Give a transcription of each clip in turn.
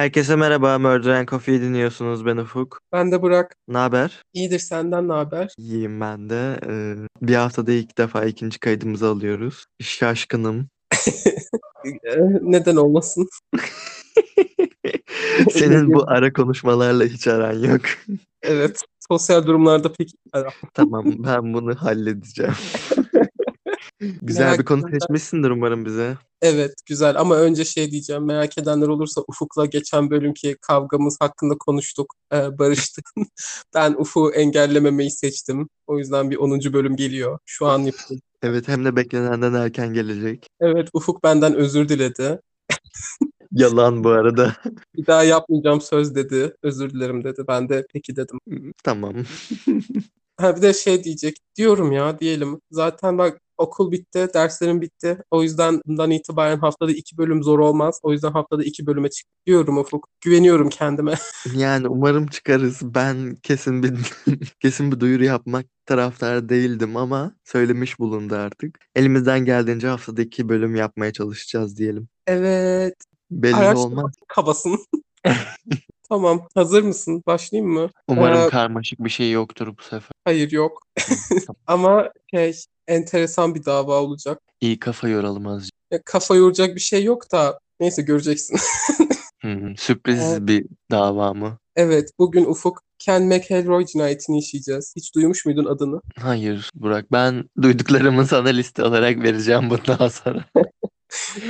Herkese merhaba. Murder and Coffee dinliyorsunuz. Ben Ufuk. Ben de Burak. Ne haber? İyidir senden ne haber? İyiyim ben de. Ee, bir haftada ilk defa ikinci kaydımızı alıyoruz. Şaşkınım. Neden olmasın? Senin bu ara konuşmalarla hiç aran yok. Evet. Sosyal durumlarda pek Tamam ben bunu halledeceğim. Güzel Merak bir konu edenler- seçmişsindir umarım bize. Evet güzel ama önce şey diyeceğim merak edenler olursa Ufuk'la geçen bölümki kavgamız hakkında konuştuk ee, barıştık. Ben Ufuk'u engellememeyi seçtim. O yüzden bir 10. bölüm geliyor. Şu an yapıyorum. Evet hem de beklenenden erken gelecek. Evet Ufuk benden özür diledi. Yalan bu arada. Bir daha yapmayacağım söz dedi. Özür dilerim dedi. Ben de peki dedim. Tamam. Ha bir de şey diyecek. Diyorum ya diyelim. Zaten bak okul bitti, derslerim bitti. O yüzden bundan itibaren haftada iki bölüm zor olmaz. O yüzden haftada iki bölüme çık diyorum Ufuk. Güveniyorum kendime. Yani umarım çıkarız. Ben kesin bir kesin bir duyuru yapmak taraftar değildim ama söylemiş bulundu artık. Elimizden geldiğince haftada iki bölüm yapmaya çalışacağız diyelim. Evet. Belli Araştırma olmaz. kabasın. Tamam. Hazır mısın? Başlayayım mı? Umarım Ee, karmaşık bir şey yoktur bu sefer. Hayır yok. Ama şey enteresan bir dava olacak. İyi kafa yoralım azıcık. Ya, kafa yoracak bir şey yok da neyse göreceksin. Hmm, sürpriz Evet. bir dava mı? Evet, bugün Ufuk Ken McElroy cinayetini işleyeceğiz. Hiç duymuş muydun adını? Hayır Burak. Ben duyduklarımı sana liste olarak vereceğim bundan sonra.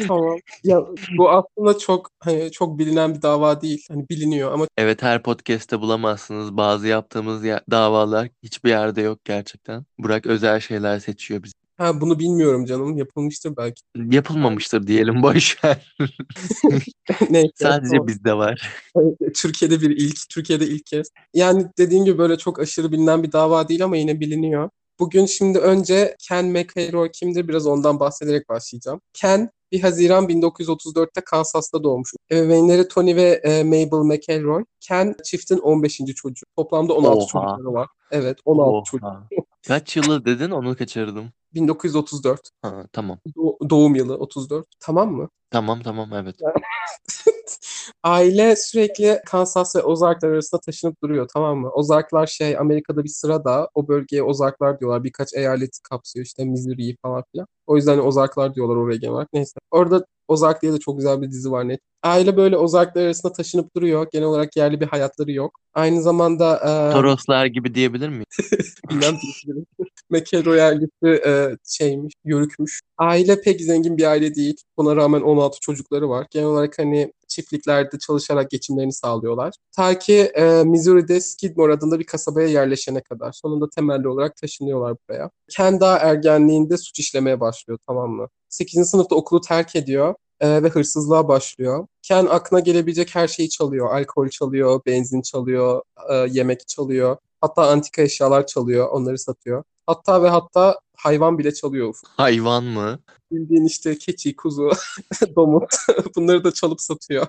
Tamam. Ya bu aslında çok hani çok bilinen bir dava değil. Hani biliniyor ama Evet her podcast'te bulamazsınız. Bazı yaptığımız ya- davalar hiçbir yerde yok gerçekten. Burak özel şeyler seçiyor bize. ha bunu bilmiyorum canım. Yapılmıştır belki. Yapılmamıştır diyelim boş ver. Neyse. Sadece tamam. bizde var. Türkiye'de bir ilk, Türkiye'de ilk kez. Yani dediğim gibi böyle çok aşırı bilinen bir dava değil ama yine biliniyor. Bugün şimdi önce Ken McElroy kimdir biraz ondan bahsederek başlayacağım. Ken 1 Haziran 1934'te Kansas'ta doğmuş. Ebeveynleri Tony ve e, Mabel McElroy. Ken çiftin 15. çocuğu. Toplamda 16 Oha. çocukları var. Evet 16 çocuk. Oha. Kaç yılı dedin onu kaçırdım. 1934. Ha, tamam. Do- doğum yılı 34. Tamam mı? Tamam tamam evet. Aile sürekli Kansas ve Ozarklar arasında taşınıp duruyor tamam mı? Ozarklar şey Amerika'da bir sırada o bölgeye Ozarklar diyorlar. Birkaç eyaleti kapsıyor işte Missouri'yi falan filan. O yüzden Ozarklar diyorlar oraya genel olarak. Neyse. Orada Ozark diye de çok güzel bir dizi var net. Aile böyle Ozarklar arasında taşınıp duruyor. Genel olarak yerli bir hayatları yok. Aynı zamanda e, Toroslar gibi diyebilir miyim? Bilmem diyebilirim. McElroy e, şeymiş, yörükmüş. Aile pek zengin bir aile değil. Buna rağmen 16 çocukları var. Genel olarak hani çiftliklerde çalışarak geçimlerini sağlıyorlar. Ta ki e, Missouri'de Skidmore adında bir kasabaya yerleşene kadar. Sonunda temelli olarak taşınıyorlar buraya. Ken daha ergenliğinde suç işlemeye başlıyor tamam mı? 8. sınıfta okulu terk ediyor e, ve hırsızlığa başlıyor. Ken aklına gelebilecek her şeyi çalıyor. Alkol çalıyor, benzin çalıyor, e, yemek çalıyor. Hatta antika eşyalar çalıyor, onları satıyor. Hatta ve hatta hayvan bile çalıyor. Hayvan mı? Bildiğin işte keçi, kuzu, domuz bunları da çalıp satıyor.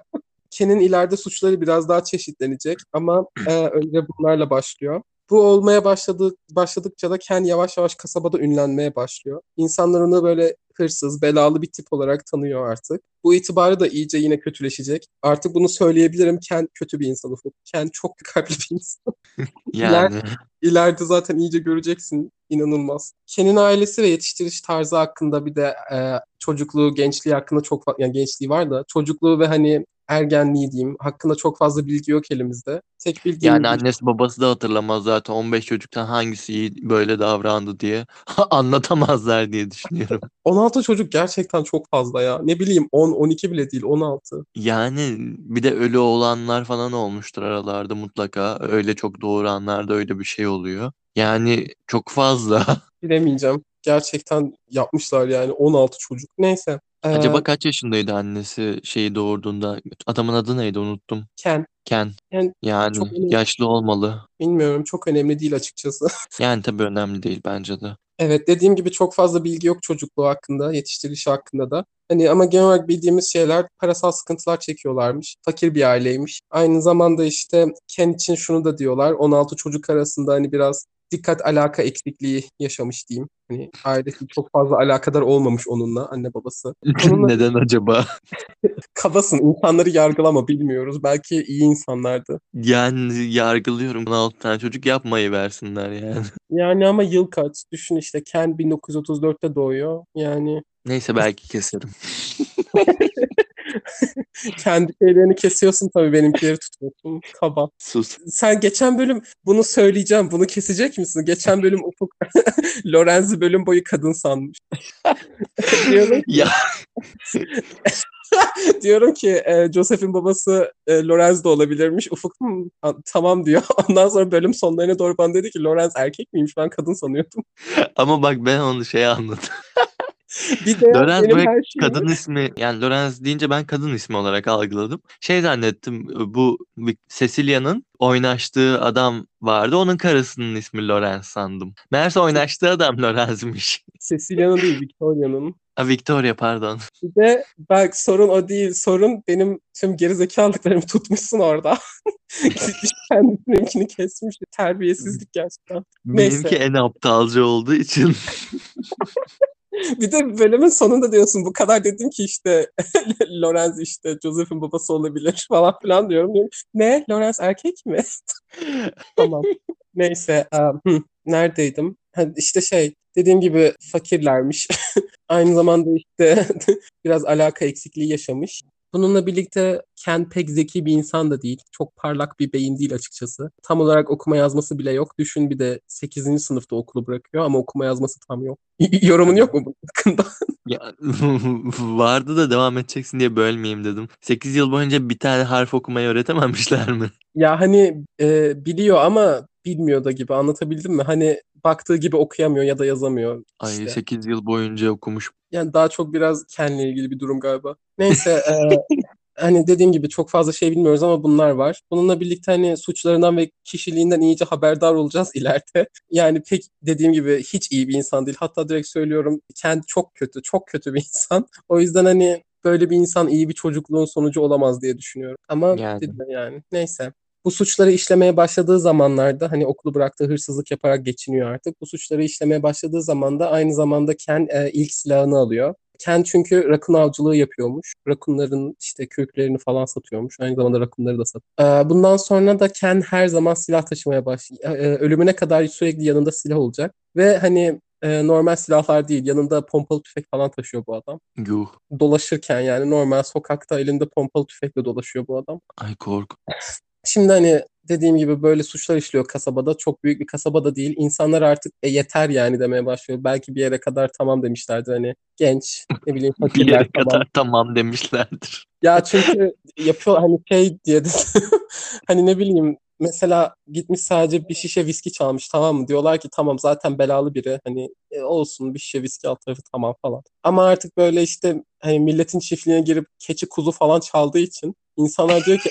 Ken'in ileride suçları biraz daha çeşitlenecek ama e, önce bunlarla başlıyor. Bu olmaya başladığı, başladıkça da Ken yavaş yavaş kasabada ünlenmeye başlıyor. İnsanlar onu böyle hırsız, belalı bir tip olarak tanıyor artık. Bu itibarı da iyice yine kötüleşecek. Artık bunu söyleyebilirim. Ken kötü bir insan Ufuk. Ken çok kalpli bir insan. Yani İleride zaten iyice göreceksin. İnanılmaz. Ken'in ailesi ve yetiştiriş tarzı hakkında bir de e, çocukluğu, gençliği hakkında çok fa- yani gençliği var da çocukluğu ve hani ergenliği diyeyim hakkında çok fazla bilgi yok elimizde. Tek bildiğimiz yani annesi babası da hatırlamaz zaten 15 çocuktan hangisi iyi böyle davrandı diye anlatamazlar diye düşünüyorum. 16 çocuk gerçekten çok fazla ya. Ne bileyim 10, 12 bile değil 16. Yani bir de ölü olanlar falan olmuştur aralarda mutlaka. Öyle çok doğuranlarda öyle bir şey oluyor. Yani çok fazla. Bilemeyeceğim. Gerçekten yapmışlar yani 16 çocuk. Neyse. Ee, Acaba kaç yaşındaydı annesi şeyi doğurduğunda? Adamın adı neydi unuttum. Ken. Ken. Yani Yani çok önemli. yaşlı olmalı. Bilmiyorum çok önemli değil açıkçası. Yani tabii önemli değil bence de. Evet dediğim gibi çok fazla bilgi yok çocukluğu hakkında, yetiştirilişi hakkında da. Hani ama genel olarak bildiğimiz şeyler parasal sıkıntılar çekiyorlarmış. Fakir bir aileymiş. Aynı zamanda işte Ken için şunu da diyorlar. 16 çocuk arasında hani biraz dikkat alaka eksikliği yaşamış diyeyim. Hani ailesi çok fazla alakadar olmamış onunla anne babası. Onunla Neden acaba? kabasın insanları yargılama bilmiyoruz. Belki iyi insanlardı. Yani yargılıyorum. 16 tane çocuk yapmayı versinler yani. Yani ama yıl kaç? Düşün işte Ken 1934'te doğuyor. Yani Neyse belki keserim. kendi şeylerini kesiyorsun tabii benimkileri tutmuyorsun. Kaba. Sus. Sen geçen bölüm bunu söyleyeceğim. Bunu kesecek misin? Geçen bölüm Ufuk Lorenz'i bölüm boyu kadın sanmış. diyorum, Ya diyorum ki e, Joseph'in babası e, Lorenz de olabilirmiş. Ufuk "Hmm, tamam diyor. Ondan sonra bölüm sonlarına doğru bana dedi ki Lorenz erkek miymiş? Ben kadın sanıyordum. ama bak ben onu şey anladım. Bir de Lorenz benim her şeyimi- kadın ismi yani Lorenz deyince ben kadın ismi olarak algıladım. Şey zannettim bu Cecilia'nın oynaştığı adam vardı. Onun karısının ismi Lorenz sandım. Meğerse oynaştığı adam Lorenz'miş. Cecilia'nın değil Victoria'nın. Ha, Victoria pardon. Bir de bak sorun o değil. Sorun benim tüm gerizekalıklarımı tutmuşsun orada. Gitmiş kendisininkini kesmiş. Terbiyesizlik gerçekten. Neyse. Benimki en aptalca olduğu için. Bir de bölümün sonunda diyorsun bu kadar dedim ki işte Lorenz işte Joseph'in babası olabilir falan filan diyorum. Diyorum, Ne? Lorenz erkek mi? tamam. Neyse. um, neredeydim? İşte şey dediğim gibi fakirlermiş. Aynı zamanda işte biraz alaka eksikliği yaşamış. Bununla birlikte Ken pek zeki bir insan da değil. Çok parlak bir beyin değil açıkçası. Tam olarak okuma yazması bile yok. Düşün bir de 8. sınıfta okulu bırakıyor ama okuma yazması tam yok. Yorumun yok mu bunun hakkında? Ya, vardı da devam edeceksin diye bölmeyeyim dedim. 8 yıl boyunca bir tane harf okumayı öğretememişler mi? Ya hani e, biliyor ama bilmiyor da gibi anlatabildim mi? Hani baktığı gibi okuyamıyor ya da yazamıyor Ay işte. 8 yıl boyunca okumuş. Yani daha çok biraz Ken'le ilgili bir durum galiba. Neyse e, hani dediğim gibi çok fazla şey bilmiyoruz ama bunlar var. Bununla birlikte hani suçlarından ve kişiliğinden iyice haberdar olacağız ileride. Yani pek dediğim gibi hiç iyi bir insan değil. Hatta direkt söylüyorum Ken çok kötü, çok kötü bir insan. O yüzden hani böyle bir insan iyi bir çocukluğun sonucu olamaz diye düşünüyorum. Ama Yani. yani neyse. Bu suçları işlemeye başladığı zamanlarda hani okulu bıraktığı hırsızlık yaparak geçiniyor artık. Bu suçları işlemeye başladığı zaman da aynı zamanda Ken e, ilk silahını alıyor. Ken çünkü rakun avcılığı yapıyormuş. Rakunların işte kürklerini falan satıyormuş. Aynı zamanda rakunları da satıyor. Ee, bundan sonra da Ken her zaman silah taşımaya başlıyor. Ee, ölümüne kadar sürekli yanında silah olacak. Ve hani e, normal silahlar değil. Yanında pompalı tüfek falan taşıyor bu adam. Yuh. Dolaşırken yani normal sokakta elinde pompalı tüfekle dolaşıyor bu adam. Ay kork. Şimdi hani dediğim gibi böyle suçlar işliyor kasabada. Çok büyük bir kasabada değil. İnsanlar artık e, yeter yani demeye başlıyor. Belki bir yere kadar tamam demişlerdi hani genç ne bileyim Bir fakirler yere tamam. kadar tamam demişlerdir. Ya çünkü yapıyor hani şey diye de hani ne bileyim mesela gitmiş sadece bir şişe viski çalmış tamam mı? Diyorlar ki tamam zaten belalı biri hani e, olsun bir şişe viski alt tarafı tamam falan. Ama artık böyle işte hani milletin çiftliğine girip keçi kuzu falan çaldığı için insanlar diyor ki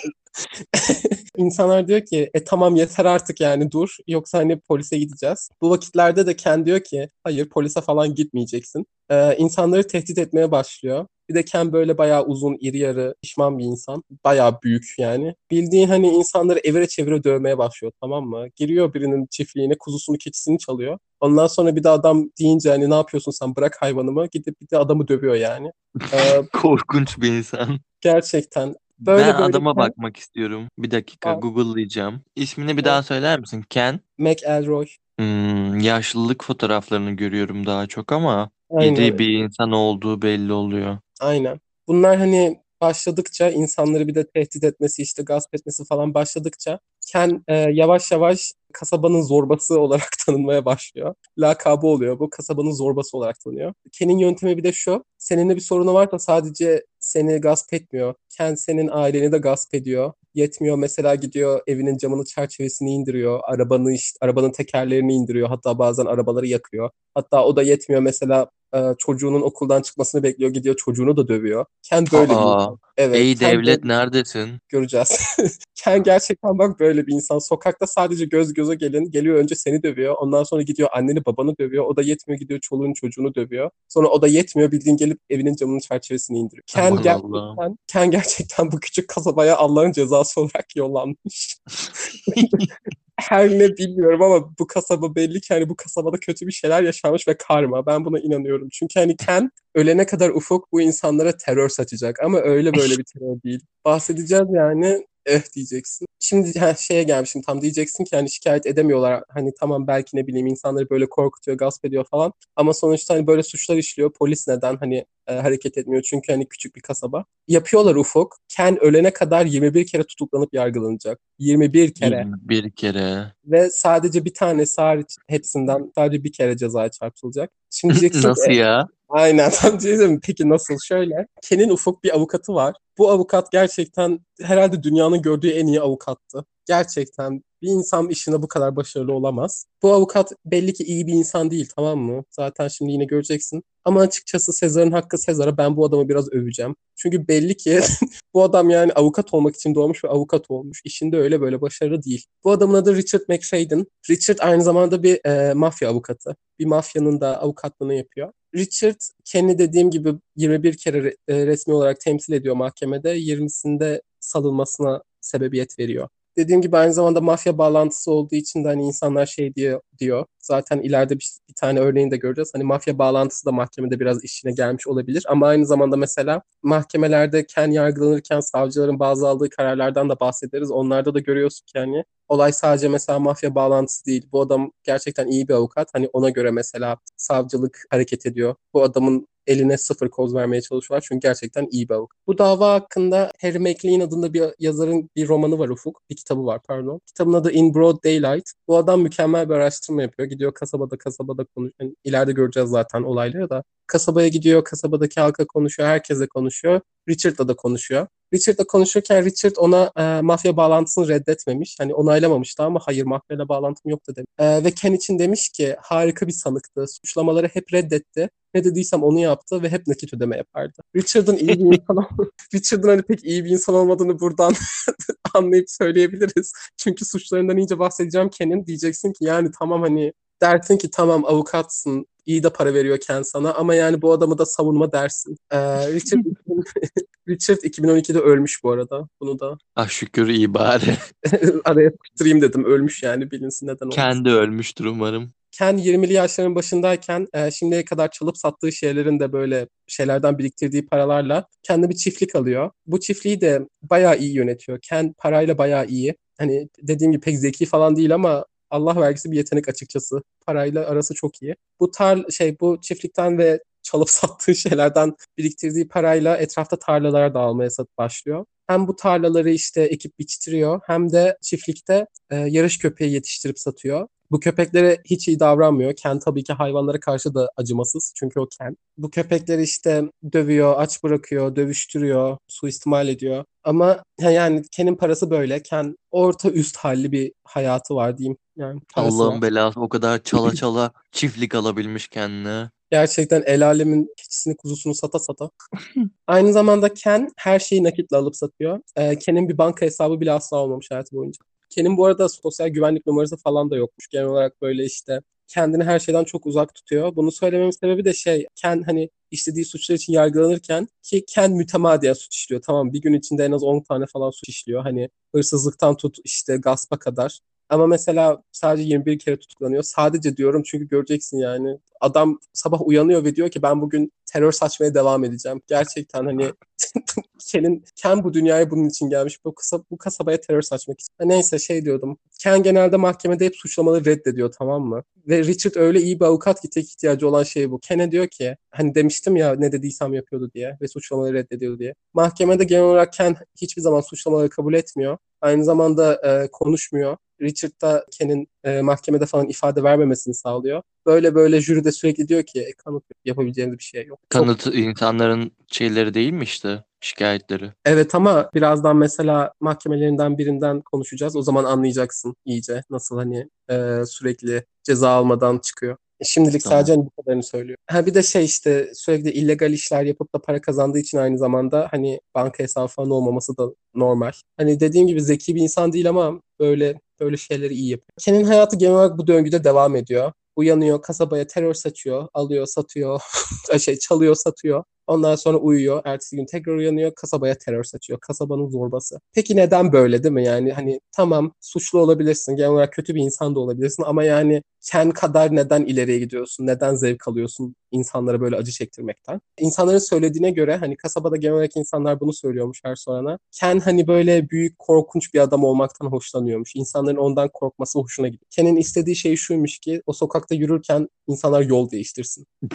insanlar diyor ki e tamam yeter artık yani dur yoksa hani polise gideceğiz. Bu vakitlerde de Ken diyor ki hayır polise falan gitmeyeceksin. Ee, insanları tehdit etmeye başlıyor. Bir de Ken böyle bayağı uzun, iri yarı, pişman bir insan. Bayağı büyük yani. Bildiğin hani insanları evire çevire dövmeye başlıyor tamam mı? Giriyor birinin çiftliğine kuzusunu keçisini çalıyor. Ondan sonra bir de adam deyince hani ne yapıyorsun sen bırak hayvanımı gidip bir de adamı dövüyor yani. Ee, Korkunç bir insan. gerçekten. Böyle ben böyle adama Ken- bakmak istiyorum. Bir dakika Al. Google'layacağım. İsmini bir daha söyler misin? Ken? McElroy. Hmm, yaşlılık fotoğraflarını görüyorum daha çok ama Aynen. iri bir insan olduğu belli oluyor. Aynen. Bunlar hani başladıkça insanları bir de tehdit etmesi işte gasp etmesi falan başladıkça Ken e, yavaş yavaş kasabanın zorbası olarak tanınmaya başlıyor. Lakabı oluyor bu kasabanın zorbası olarak tanınıyor. Ken'in yöntemi bir de şu. Seninle bir sorunu varsa sadece seni gasp etmiyor. Ken senin aileni de gasp ediyor. Yetmiyor mesela gidiyor evinin camını çerçevesini indiriyor. Arabanı işte, arabanın tekerlerini indiriyor. Hatta bazen arabaları yakıyor. Hatta o da yetmiyor mesela e, çocuğunun okuldan çıkmasını bekliyor. Gidiyor çocuğunu da dövüyor. Ken böyle bir Aa, insan. Evet. ey Ken devlet böyle- neredesin? göreceğiz. Ken gerçekten bak böyle bir insan. Sokakta sadece göz göze gelin. Geliyor önce seni dövüyor. Ondan sonra gidiyor anneni babanı dövüyor. O da yetmiyor gidiyor çoluğun çocuğunu dövüyor. Sonra o da yetmiyor bildiğin gelip evinin camının çerçevesini indiriyor. Ken Aman gerçekten. Ken gerçekten bu küçük kasabaya Allah'ın cezası olarak yollanmış. her ne bilmiyorum ama bu kasaba belli ki hani bu kasabada kötü bir şeyler yaşanmış ve karma. Ben buna inanıyorum. Çünkü hani Ken ölene kadar Ufuk bu insanlara terör saçacak ama öyle böyle bir terör değil. Bahsedeceğiz yani eh diyeceksin. Şimdi ha, şeye gelmişim tam diyeceksin ki hani şikayet edemiyorlar. Hani tamam belki ne bileyim insanları böyle korkutuyor, gasp ediyor falan. Ama sonuçta hani böyle suçlar işliyor. Polis neden hani e, hareket etmiyor? Çünkü hani küçük bir kasaba. Yapıyorlar Ufuk. Ken ölene kadar 21 kere tutuklanıp yargılanacak. 21 kere. Bir kere. Ve sadece bir tanesi hariç hepsinden sadece bir kere cezaya çarptılacak. Şimdi diyeceksin Nasıl ki, ya? Aynen. Tam diyeceğim. Peki nasıl? Şöyle. Ken'in ufuk bir avukatı var. Bu avukat gerçekten herhalde dünyanın gördüğü en iyi avukattı. Gerçekten bir insan işine bu kadar başarılı olamaz. Bu avukat belli ki iyi bir insan değil tamam mı? Zaten şimdi yine göreceksin. Ama açıkçası Sezar'ın hakkı Sezar'a ben bu adamı biraz öveceğim. Çünkü belli ki bu adam yani avukat olmak için doğmuş ve avukat olmuş. İşinde öyle böyle başarılı değil. Bu adamın adı Richard McFadden. Richard aynı zamanda bir e, mafya avukatı. Bir mafyanın da avukatlığını yapıyor. Richard kendi dediğim gibi 21 kere e, resmi olarak temsil ediyor mahkemede. 20'sinde salınmasına sebebiyet veriyor. Dediğim gibi aynı zamanda mafya bağlantısı olduğu için de hani insanlar şey diyor, diyor. Zaten ileride bir, bir tane örneğini de göreceğiz. Hani mafya bağlantısı da mahkemede biraz işine gelmiş olabilir. Ama aynı zamanda mesela mahkemelerde Ken yargılanırken savcıların bazı aldığı kararlardan da bahsederiz. Onlarda da görüyorsun ki hani olay sadece mesela mafya bağlantısı değil. Bu adam gerçekten iyi bir avukat. Hani ona göre mesela savcılık hareket ediyor. Bu adamın eline sıfır koz vermeye çalışıyorlar. Çünkü gerçekten iyi bir avukat. Bu dava hakkında Harry McLean adında bir yazarın bir romanı var Ufuk. Bir kitabı var pardon. Kitabın adı In Broad Daylight. Bu adam mükemmel bir araştırma yapıyor. Gidiyor kasabada kasabada konuşuyor. Yani ileride göreceğiz zaten olayları da. Kasabaya gidiyor, kasabadaki halka konuşuyor, herkese konuşuyor. Richard'la da konuşuyor. Richard'la konuşurken Richard ona e, mafya bağlantısını reddetmemiş. Hani onaylamamıştı ama hayır mafyayla bağlantım yok demiş. E, ve Ken için demiş ki harika bir sanıktı. Suçlamaları hep reddetti. Ne dediysem onu yaptı ve hep nakit ödeme yapardı. Richard'ın iyi bir insan Richard'ın hani pek iyi bir insan olmadığını buradan anlayıp söyleyebiliriz. Çünkü suçlarından iyice bahsedeceğim Ken'in. Diyeceksin ki yani tamam hani dersin ki tamam avukatsın, iyi de para veriyor Ken sana ama yani bu adamı da savunma dersin. Ee, Richard, Richard 2012'de ölmüş bu arada. Bunu da Ah şükür iyi bari. araya sıkıştırayım dedim. Ölmüş yani bilinsin neden olmuş. Kendi ölmüştür umarım. Ken 20'li yaşların başındayken e, şimdiye kadar çalıp sattığı şeylerin de böyle şeylerden biriktirdiği paralarla kendi bir çiftlik alıyor. Bu çiftliği de bayağı iyi yönetiyor. Ken parayla bayağı iyi. Hani dediğim gibi pek zeki falan değil ama Allah vergisi bir yetenek açıkçası. Parayla arası çok iyi. Bu tar şey bu çiftlikten ve çalıp sattığı şeylerden biriktirdiği parayla etrafta tarlalara dağılmaya başlıyor. Hem bu tarlaları işte ekip biçtiriyor hem de çiftlikte e, yarış köpeği yetiştirip satıyor. Bu köpeklere hiç iyi davranmıyor. Ken tabii ki hayvanlara karşı da acımasız. Çünkü o Ken. Bu köpekleri işte dövüyor, aç bırakıyor, dövüştürüyor, suistimal ediyor. Ama yani Ken'in parası böyle. Ken orta üst halli bir hayatı var diyeyim. Yani parası Allah'ın var. belası o kadar çala çala çiftlik alabilmiş kendine. Gerçekten el alemin keçisini kuzusunu sata sata. Aynı zamanda Ken her şeyi nakitle alıp satıyor. Ee, Ken'in bir banka hesabı bile asla olmamış hayatı boyunca. Ken'in bu arada sosyal güvenlik numarası falan da yokmuş. Genel olarak böyle işte kendini her şeyden çok uzak tutuyor. Bunu söylememin sebebi de şey Ken hani işlediği suçlar için yargılanırken ki Ken mütemadiyen suç işliyor. Tamam bir gün içinde en az 10 tane falan suç işliyor. Hani hırsızlıktan tut işte gaspa kadar. Ama mesela sadece 21 kere tutuklanıyor. Sadece diyorum çünkü göreceksin yani. Adam sabah uyanıyor ve diyor ki ben bugün terör saçmaya devam edeceğim. Gerçekten hani Ken'in Ken bu dünyaya bunun için gelmiş. Bu, kasa, bu kasabaya terör saçmak için. Neyse şey diyordum. Ken genelde mahkemede hep suçlamaları reddediyor tamam mı? Ve Richard öyle iyi bir avukat ki tek ihtiyacı olan şey bu. Ken'e diyor ki hani demiştim ya ne dediysem yapıyordu diye ve suçlamaları reddediyordu diye. Mahkemede genel olarak Ken hiçbir zaman suçlamaları kabul etmiyor. Aynı zamanda e, konuşmuyor. Richard da Ken'in e, mahkemede falan ifade vermemesini sağlıyor. Böyle böyle jüri de sürekli diyor ki e, kanıt yok, yapabileceğiniz bir şey yok. Çok- Kanıt insanların şeyleri değil mi işte? Şikayetleri. Evet ama birazdan mesela mahkemelerinden birinden konuşacağız. O zaman anlayacaksın iyice nasıl hani e, sürekli ceza almadan çıkıyor. Şimdilik Tamam. sadece hani bu kadarını söylüyor. Ha bir de şey işte sürekli illegal işler yapıp da para kazandığı için aynı zamanda hani banka hesabı falan olmaması da normal. Hani dediğim gibi zeki bir insan değil ama böyle böyle şeyleri iyi yapıyor. Ken'in hayatı genel olarak bu döngüde devam ediyor. Uyanıyor, kasabaya terör saçıyor, alıyor, satıyor, şey çalıyor, satıyor. Ondan sonra uyuyor. Ertesi gün tekrar uyanıyor. Kasabaya terör saçıyor. Kasabanın zorbası. Peki neden böyle değil mi? Yani hani tamam suçlu olabilirsin. Genel olarak kötü bir insan da olabilirsin ama yani Ken kadar neden ileriye gidiyorsun? Neden zevk alıyorsun insanlara böyle acı çektirmekten? İnsanların söylediğine göre hani kasabada genel olarak insanlar bunu söylüyormuş her sorana. Ken hani böyle büyük korkunç bir adam olmaktan hoşlanıyormuş. İnsanların ondan korkması hoşuna gidiyor. Ken'in istediği şey şuymuş ki o sokakta yürürken insanlar yol değiştirsin.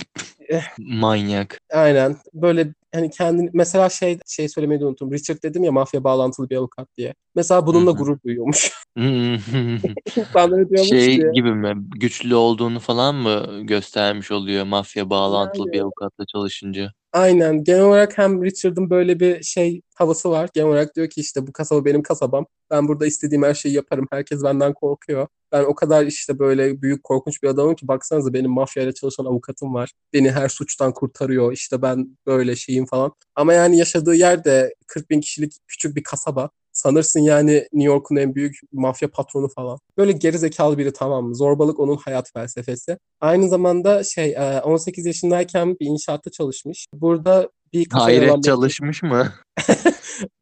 Manyak. Aynen. Böyle hani kendini mesela şey şey söylemeyi de unuttum. Richard dedim ya mafya bağlantılı bir avukat diye. Mesela bununla Hı hı. gurur duyuyormuş. İnsanlara diyormuş şey ki gibi mi? Güçlü olduğunu falan mı göstermiş oluyor mafya bağlantılı bir Yani. avukatla çalışınca? Aynen genel olarak hem Richard'ın böyle bir şey havası var. Genel olarak diyor ki işte bu kasaba benim kasabam. Ben burada istediğim her şeyi yaparım. Herkes benden korkuyor. Ben o kadar işte böyle büyük korkunç bir adamım ki baksanıza benim mafyayla çalışan avukatım var. Beni her suçtan kurtarıyor. İşte ben böyle şeyim falan. Ama yani yaşadığı yer de 40 bin kişilik küçük bir kasaba. Sanırsın yani New York'un en büyük mafya patronu falan. Böyle geri zekalı biri tamam mı? Zorbalık onun hayat felsefesi. Aynı zamanda şey e, 18 yaşındayken bir inşaatta çalışmış. Burada bir Hayret yaralanması- çalışmış mı?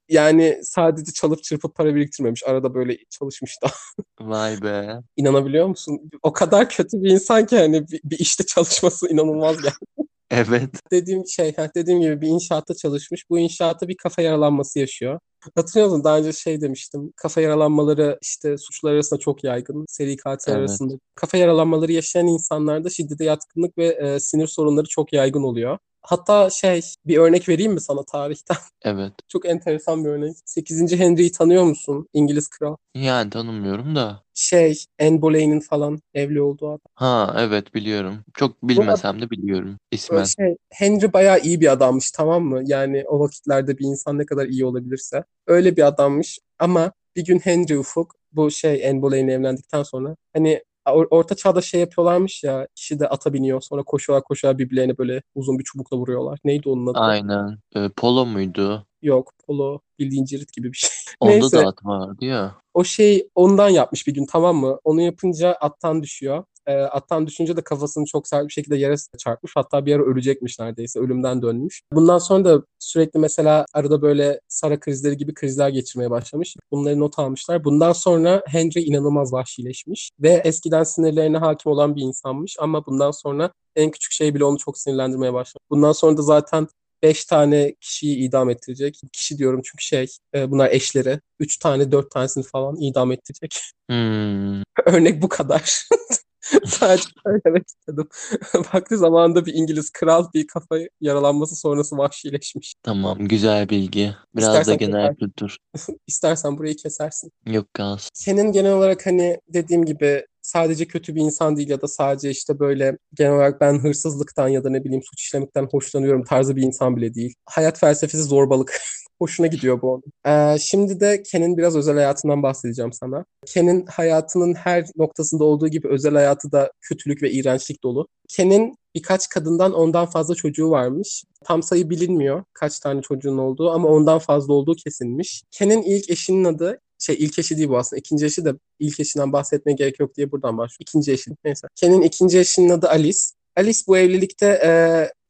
Yani sadece çalıp çırpıp para biriktirmemiş. Arada böyle çalışmış da. Vay be. İnanabiliyor musun? O kadar kötü bir insan ki hani bir, bir işte çalışması inanılmaz yani. Evet. Dediğim şey, dediğim gibi bir inşaatta çalışmış. Bu inşaatta bir kafa yaralanması yaşıyor. Hatırlıyor musun? Daha önce şey demiştim. Kafa yaralanmaları işte suçlar arasında çok yaygın. Seri katil Evet. arasında. Kafa yaralanmaları yaşayan insanlarda şiddete yatkınlık ve e, sinir sorunları çok yaygın oluyor. Hatta şey bir örnek vereyim mi sana tarihten? Evet. Çok enteresan bir örnek. 8. Henry'yi tanıyor musun? İngiliz kral. Yani tanımıyorum da. Şey, Anne Boleyn'in falan evli olduğu adam. Ha evet biliyorum. Çok bilmesem de biliyorum ismen. şey, Henry bayağı iyi bir adammış tamam mı? Yani o vakitlerde bir insan ne kadar iyi olabilirse. Öyle bir adammış ama bir gün Henry Ufuk bu şey Anne Boleyn'le evlendikten sonra hani orta çağda şey yapıyorlarmış ya kişi de ata biniyor sonra koşuyorlar koşuyorlar birbirlerine böyle uzun bir çubukla vuruyorlar. Neydi onun adı? Aynen. Ee, polo muydu? Yok polo bildiğin cirit gibi bir şey. Onda Neyse. da at vardı ya. O şey ondan yapmış bir gün tamam mı? Onu yapınca attan düşüyor. E, attan düşünce de kafasını çok sert bir şekilde yere çarpmış. Hatta bir ara ölecekmiş neredeyse. Ölümden dönmüş. Bundan sonra da sürekli mesela arada böyle Sara krizleri gibi krizler geçirmeye başlamış. Bunları not almışlar. Bundan sonra Henry inanılmaz vahşileşmiş. Ve eskiden sinirlerine hakim olan bir insanmış. Ama bundan sonra en küçük şey bile onu çok sinirlendirmeye başladı. Bundan sonra da zaten 5 tane kişiyi idam ettirecek. Kişi diyorum çünkü şey e, bunlar eşleri. 3 tane 4 tanesini falan idam ettirecek. Hmm, Örnek bu kadar. Sadece söylemek istedim. Vakti zamanında bir İngiliz kral bir kafa yaralanması sonrası vahşileşmiş. tamam güzel bilgi. Biraz da İstersen genel tekrar- kültür. İstersen burayı kesersin. Yok kalsın. Senin genel olarak hani dediğim gibi sadece kötü bir insan değil ya da sadece işte böyle genel olarak ben hırsızlıktan ya da ne bileyim suç işlemekten hoşlanıyorum tarzı bir insan bile değil. Hayat felsefesi zorbalık. Hoşuna gidiyor bu onun. Ee, şimdi de Ken'in biraz özel hayatından bahsedeceğim sana. Ken'in hayatının her noktasında olduğu gibi özel hayatı da kötülük ve iğrençlik dolu. Ken'in birkaç kadından ondan fazla çocuğu varmış. Tam sayı bilinmiyor kaç tane çocuğun olduğu ama ondan fazla olduğu kesinmiş. Ken'in ilk eşinin adı şey ilk eşi değil bu aslında. İkinci eşi de ilk eşinden bahsetmeye gerek yok diye buradan başlıyor. İkinci eşi neyse. Ken'in ikinci eşinin adı Alice. Alice bu evlilikte e,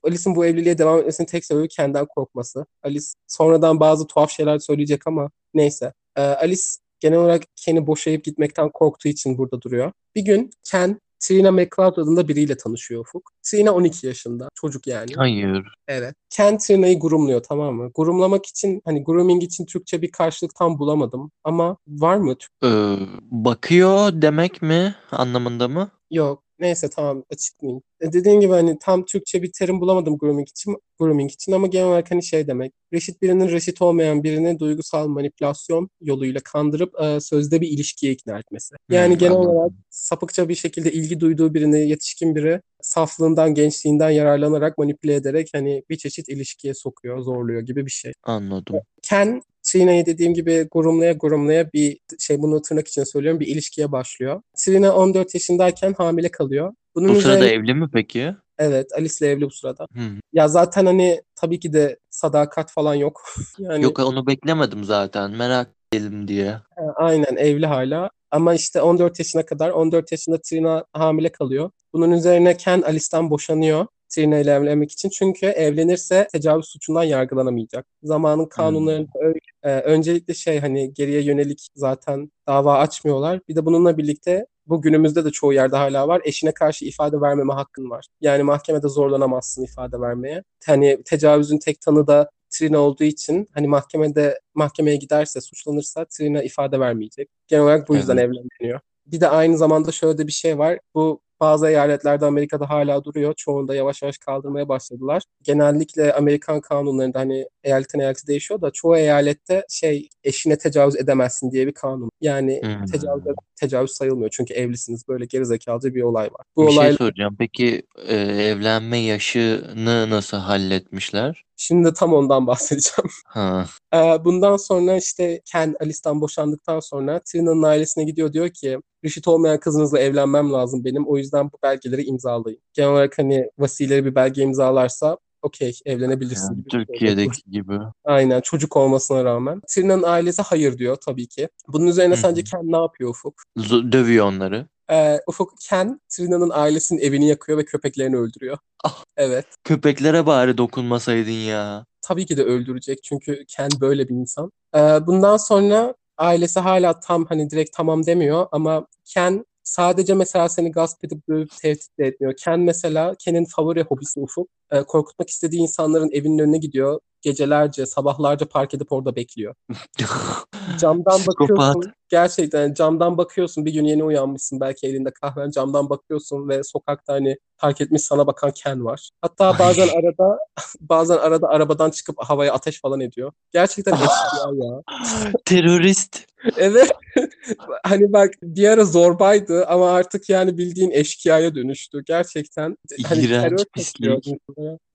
Alice'in bu evliliğe devam etmesinin tek sebebi Ken'den korkması. Alice sonradan bazı tuhaf şeyler söyleyecek ama neyse. E, Alice genel olarak Ken'i boşayıp gitmekten korktuğu için burada duruyor. Bir gün Ken Trina McCloud adında biriyle tanışıyor Ufuk. Trina 12 yaşında. Çocuk yani. Hayır. Evet. Ken Trina'yı groomluyor tamam mı? Groomlamak için hani grooming için Türkçe bir karşılık tam bulamadım. Ama var mı? Ee, bakıyor demek mi anlamında mı? Yok. Neyse tamam açıklayayım. E, dediğim gibi hani tam Türkçe bir terim bulamadım grooming için, grooming için ama genel olarak hani şey demek. Reşit birinin reşit olmayan birini duygusal manipülasyon yoluyla kandırıp e, sözde bir ilişkiye ikna etmesi. Yani Hmm, genel anladım. olarak sapıkça bir şekilde ilgi duyduğu birini yetişkin biri saflığından, gençliğinden yararlanarak manipüle ederek hani bir çeşit ilişkiye sokuyor, zorluyor gibi bir şey. Anladım. Ken Trina'yı dediğim gibi gurumlaya gurumlaya bir şey bunu tırnak için söylüyorum bir ilişkiye başlıyor. Trina 14 yaşındayken hamile kalıyor. Bunun Bu sırada üzerine- evli mi peki? evet Alice'le evli bu sırada. Hı. Ya zaten hani tabii ki de sadakat falan yok. Yani Yok onu beklemedim zaten. Merak edelim diye. aynen evli hala. Ama işte 14 yaşına kadar 14 yaşında Trina hamile kalıyor. Bunun üzerine Ken Alice'ten boşanıyor. Trina ile evlenmek için. Çünkü evlenirse tecavüz suçundan yargılanamayacak. Zamanın kanunlarında öyle. Ee, öncelikle şey hani geriye yönelik zaten dava açmıyorlar. Bir de bununla birlikte bu günümüzde de çoğu yerde hala var. Eşine karşı ifade vermeme hakkın var. Yani mahkemede zorlanamazsın ifade vermeye. Hani tecavüzün tek tanı da Trina olduğu için hani mahkemede mahkemeye giderse suçlanırsa Trina ifade vermeyecek. Genel olarak bu yüzden Evet. evleniyor. Bir de aynı zamanda şöyle de bir şey var. Bu bazı eyaletlerde Amerika'da hala duruyor. Çoğunda yavaş yavaş kaldırmaya başladılar. Genellikle Amerikan kanunlarında hani eyaletten eyalete değişiyor da çoğu eyalette şey eşine tecavüz edemezsin diye bir kanun. Yani Hmm. tecavüz, tecavüz sayılmıyor çünkü evlisiniz. Böyle gerizekalıca bir olay var. Bu Bir şey olay soracağım. Peki e, evlenme yaşını nasıl halletmişler? şimdi tam ondan bahsedeceğim. Ha. Ee, bundan sonra işte Ken Alice'den boşandıktan sonra Trina'nın ailesine gidiyor diyor ki reşit olmayan kızınızla evlenmem lazım benim. O yüzden bu belgeleri imzalayın. Genel olarak hani vasileri bir belge imzalarsa okey evlenebilirsin. Yani gibi şey. Türkiye'deki gibi. Aynen çocuk olmasına rağmen. Trina'nın ailesi hayır diyor tabii ki. Bunun üzerine Hı sence. Ken ne yapıyor Ufuk? Z- dövüyor onları. Ee, Ufuk Ken Trina'nın ailesinin evini yakıyor ve köpeklerini öldürüyor. Ah. Evet. Köpeklere bari dokunmasaydın ya. tabii ki de öldürecek çünkü Ken böyle bir insan. Ee, bundan sonra ailesi hala tam hani direkt tamam demiyor ama Ken sadece mesela seni gasp edip dövüp tehdit de etmiyor. Ken mesela Ken'in favori hobisi Ufuk. Ee, korkutmak istediği insanların evinin önüne gidiyor. Gecelerce, sabahlarca park edip orada bekliyor. Camdan bakıyorsun. Gerçekten camdan bakıyorsun. Bir gün yeni uyanmışsın. Belki elinde kahven. Camdan bakıyorsun ve sokakta hani park etmiş sana bakan Ken var. Hatta bazen Ay. arada bazen arada arabadan çıkıp havaya ateş falan ediyor. Gerçekten eşkıya ya. Terörist. Evet. hani bak bir ara zorbaydı ama artık yani bildiğin eşkıyaya dönüştü. Gerçekten hani İğrenç pislik.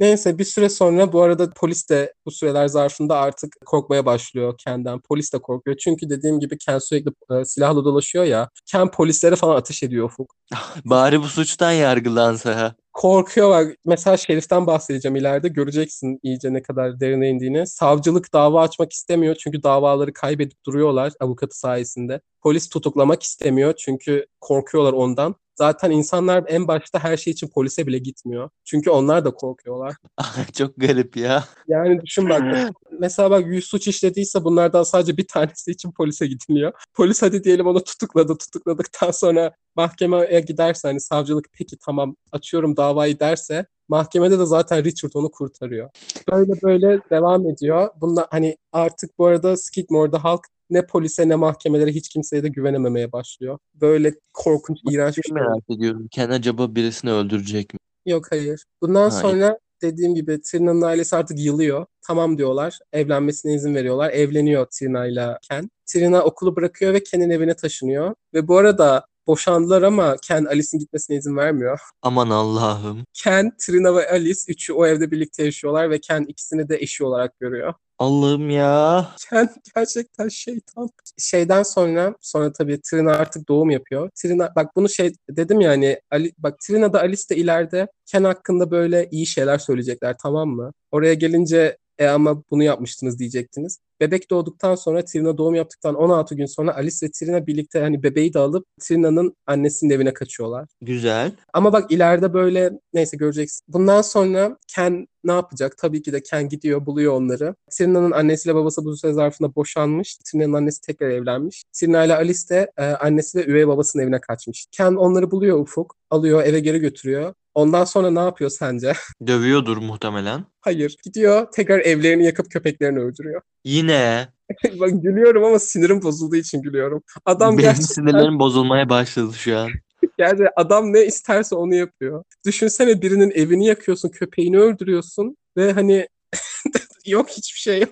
Neyse bir süre sonra bu arada polis de bu süreler zarfında artık korkmaya başlıyor Ken'den. Polis de korkuyor. Çünkü dediğim gibi Ken sürekli e, silahla dolaşıyor ya. Ken polislere falan ateş ediyor Ufuk. Bari bu suçtan yargılansa. Korkuyor bak. Mesela Şerif'ten bahsedeceğim ileride. Göreceksin iyice ne kadar derine indiğini. Savcılık dava açmak istemiyor çünkü davaları kaybedip duruyorlar avukatı sayesinde. Polis tutuklamak istemiyor çünkü korkuyorlar ondan. Zaten insanlar en başta her şey için polise bile gitmiyor. Çünkü onlar da korkuyorlar. Çok garip ya. Yani düşün bak. Mesela bak 100 suç işlediyse bunlardan sadece bir tanesi için polise gidiliyor. Polis hadi diyelim onu tutukladı. Tutukladıktan sonra mahkemeye giderse hani savcılık peki tamam açıyorum davayı derse mahkemede de zaten Richard onu kurtarıyor. Böyle böyle devam ediyor. Bunda hani artık bu arada Skidmore'da halk ne polise ne mahkemelere hiç kimseye de güvenememeye başlıyor. Böyle korkunç, iğrenç bir Şey merak ediyorum. Ken acaba birisini öldürecek mi? Yok hayır. Bundan Ha, sonra dediğim gibi Trina'nın ailesi artık yılıyor. Tamam diyorlar. Evlenmesine izin veriyorlar. Evleniyor Trina ile Ken. Trina okulu bırakıyor ve Ken'in evine taşınıyor. Ve bu arada boşandılar ama Ken Alice'in gitmesine izin vermiyor. Aman Allah'ım. Ken, Trina ve Alice üçü o evde birlikte yaşıyorlar ve Ken ikisini de eşi olarak görüyor. Allah'ım ya. Ken gerçekten şeytan. Şeyden sonra sonra tabii Trina artık doğum yapıyor. Trina bak bunu şey dedim ya hani Ali, bak Trina da Alice de ileride Ken hakkında böyle iyi şeyler söyleyecekler tamam mı? Oraya gelince e ama bunu yapmıştınız diyecektiniz. Bebek doğduktan sonra Trina doğum yaptıktan 16 gün sonra Alice ve Trina birlikte hani bebeği de alıp Trina'nın annesinin evine kaçıyorlar. Güzel. Ama bak ileride böyle neyse göreceksin. Bundan sonra Ken ne yapacak? Tabii ki de Ken gidiyor buluyor onları. Trina'nın annesiyle babası bu süre zarfında boşanmış. Trina'nın annesi tekrar evlenmiş. Trina ile Alice de e, annesi ve üvey babasının evine kaçmış. Ken onları buluyor Ufuk. Alıyor eve geri götürüyor. Ondan sonra ne yapıyor sence? Dövüyordur muhtemelen. Hayır. Gidiyor tekrar evlerini yakıp köpeklerini öldürüyor. Yine. Bak gülüyorum ama sinirim bozulduğu için gülüyorum. Adam Benim gerçekten sinirlerim bozulmaya başladı şu an. Yani adam ne isterse onu yapıyor. Düşünsene birinin evini yakıyorsun, köpeğini öldürüyorsun ve hani yok hiçbir şey yok.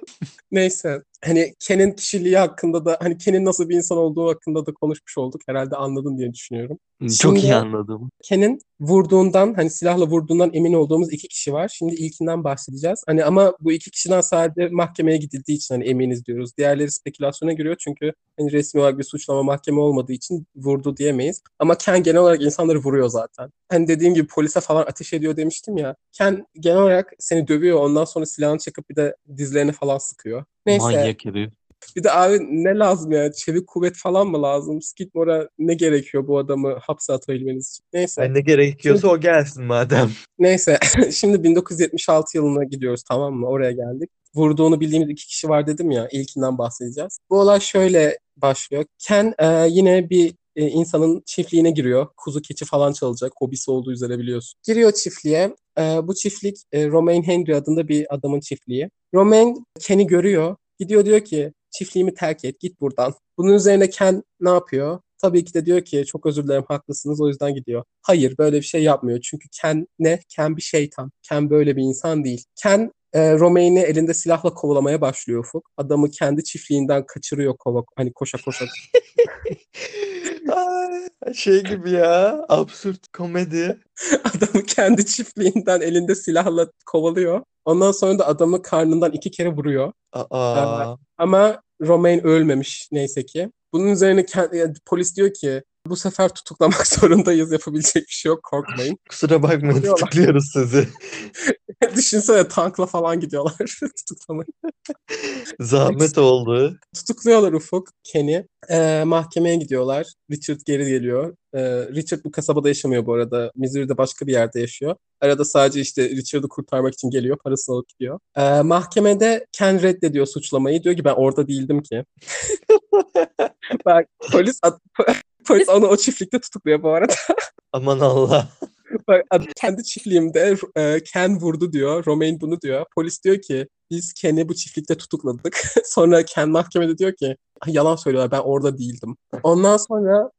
Neyse. Hani Ken'in kişiliği hakkında da hani Ken'in nasıl bir insan olduğu hakkında da konuşmuş olduk. Herhalde anladın diye düşünüyorum. Çok iyi Şimdi- anladım. Ken'in vurduğundan hani silahla vurduğundan emin olduğumuz iki kişi var. Şimdi ilkinden bahsedeceğiz. Hani ama bu iki kişiden sadece mahkemeye gidildiği için hani eminiz diyoruz. Diğerleri spekülasyona giriyor çünkü hani resmi olarak bir suçlama mahkeme olmadığı için vurdu diyemeyiz. Ama Ken genel olarak insanları vuruyor zaten. Hani dediğim gibi polise falan ateş ediyor demiştim ya. Ken genel olarak seni dövüyor ondan sonra silahını çekip bir de dizlerine falan sıkıyor. Neyse Manyak herif. Bir de abi ne lazım ya? Çevik kuvvet falan mı lazım? Skidmore'a ne gerekiyor bu adamı hapse atabilmeniz için? Neyse. Ay ne gerekiyorsa o gelsin madem. Neyse. Şimdi 1976 yılına gidiyoruz tamam mı? Oraya geldik. Vurduğunu bildiğimiz iki kişi var dedim ya. İlkinden bahsedeceğiz. Bu olay şöyle başlıyor. Ken e, yine bir e, insanın çiftliğine giriyor. Kuzu keçi falan çalacak. Hobisi olduğu üzere biliyorsun. Giriyor çiftliğe. E, bu çiftlik e, Romaine Henry adında bir adamın çiftliği. Romaine Ken'i görüyor. Gidiyor diyor ki çiftliğimi terk et git buradan. Bunun üzerine Ken ne yapıyor? Tabii ki de diyor ki çok özür dilerim haklısınız o yüzden gidiyor. Hayır böyle bir şey yapmıyor. Çünkü Ken ne? Ken bir şeytan. Ken böyle bir insan değil. Ken e, Romaine'i elinde silahla kovalamaya başlıyor Ufuk. Adamı kendi çiftliğinden kaçırıyor kova, hani koşa koşa. Şey gibi ya. Absürt komedi. Adamı kendi çiftliğinden elinde silahla kovalıyor. Ondan sonra da adamı karnından iki kere vuruyor. Aa. Ama Romaine ölmemiş neyse ki. Bunun üzerine kend- yani polis diyor ki bu sefer tutuklamak zorundayız. Yapabilecek bir şey yok korkmayın. Kusura bakmayın tutukluyoruz sizi. Düşünsene tankla falan gidiyorlar tutuklamaya. Zahmet oldu. Tutukluyorlar Ufuk, Ken'i. Ee, mahkemeye gidiyorlar. Richard geri geliyor. Ee, Richard bu kasabada yaşamıyor bu arada. Missouri'de başka bir yerde yaşıyor. Arada sadece işte Richard'ı kurtarmak için geliyor. Parasını alıp gidiyor. Ee, mahkemede Ken reddediyor suçlamayı. Diyor ki ben orada değildim ki. Bak polis polis onu o çiftlikte tutukluyor bu arada. Aman Allah. Bak, kendi çiftliğimde e, Ken vurdu diyor. Romaine bunu diyor. Polis diyor ki biz Ken'i bu çiftlikte tutukladık. sonra Ken mahkemede diyor ki "Ah, yalan söylüyorlar ben orada değildim. Ondan sonra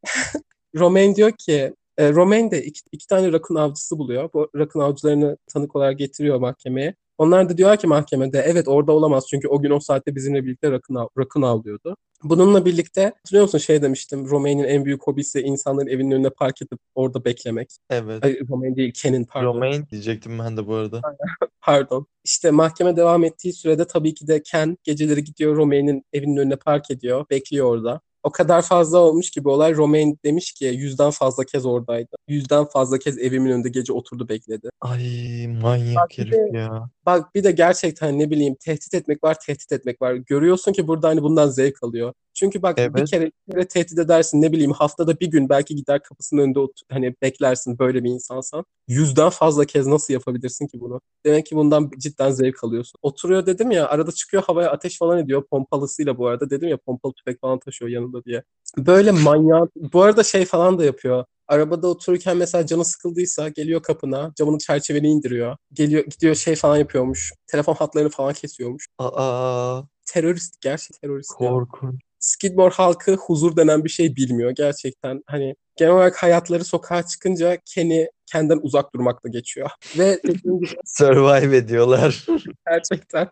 Romaine diyor ki e, Romaine de iki, iki tane rakun avcısı buluyor. Bu rakun avcılarını tanık olarak getiriyor mahkemeye. Onlar da diyorlar ki mahkemede evet orada olamaz çünkü o gün o saatte bizimle birlikte rakun, av, rakun avlıyordu. Bununla birlikte hatırlıyor musun şey demiştim Romaine'in en büyük hobisi insanların evinin önüne park edip orada beklemek. Evet. Ay, Romaine değil Ken'in pardon. Romaine diyecektim ben de bu arada. Pardon. İşte mahkeme devam ettiği sürede tabii ki de Ken geceleri gidiyor Romaine'in evinin önüne park ediyor. Bekliyor orada. O kadar fazla olmuş ki bu olay Romaine demiş ki yüzden fazla kez oradaydı. Yüzden fazla kez evimin önünde gece oturdu bekledi. Ay manyak Bak herif de- ya. Bak bir de gerçekten ne bileyim tehdit etmek var tehdit etmek var. Görüyorsun ki burada hani bundan zevk alıyor. Çünkü bak bir Evet. kere, bir kere tehdit edersin ne bileyim haftada bir gün belki gider kapısının önünde ot- hani beklersin böyle bir insansan. Yüzden fazla kez nasıl yapabilirsin ki bunu? Demek ki bundan cidden zevk alıyorsun. Oturuyor dedim ya arada çıkıyor havaya ateş falan ediyor pompalısıyla bu arada. Dedim ya pompalı tüfek falan taşıyor yanında diye. Böyle manyak. Bu arada şey falan da yapıyor. Arabada otururken mesela canı sıkıldıysa geliyor kapına, camının çerçeveni indiriyor. Geliyor gidiyor şey falan yapıyormuş. Telefon hatlarını falan kesiyormuş. Aa, Terörist, gerçek terörist korkunç. Skidmore halkı huzur denen bir şey bilmiyor gerçekten. Hani genel olarak hayatları sokağa çıkınca Ken'i kendinden uzak durmakla geçiyor. Ve Survive ediyorlar. gerçekten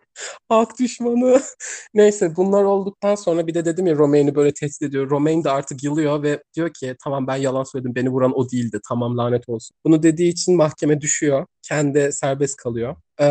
halk düşmanı. Neyse bunlar olduktan sonra bir de dedim ya Romaine'i böyle tehdit ediyor. Romaine de artık yılıyor ve diyor ki tamam ben yalan söyledim beni vuran o değildi tamam lanet olsun. Bunu dediği için mahkeme düşüyor. Kendi serbest kalıyor. Ee,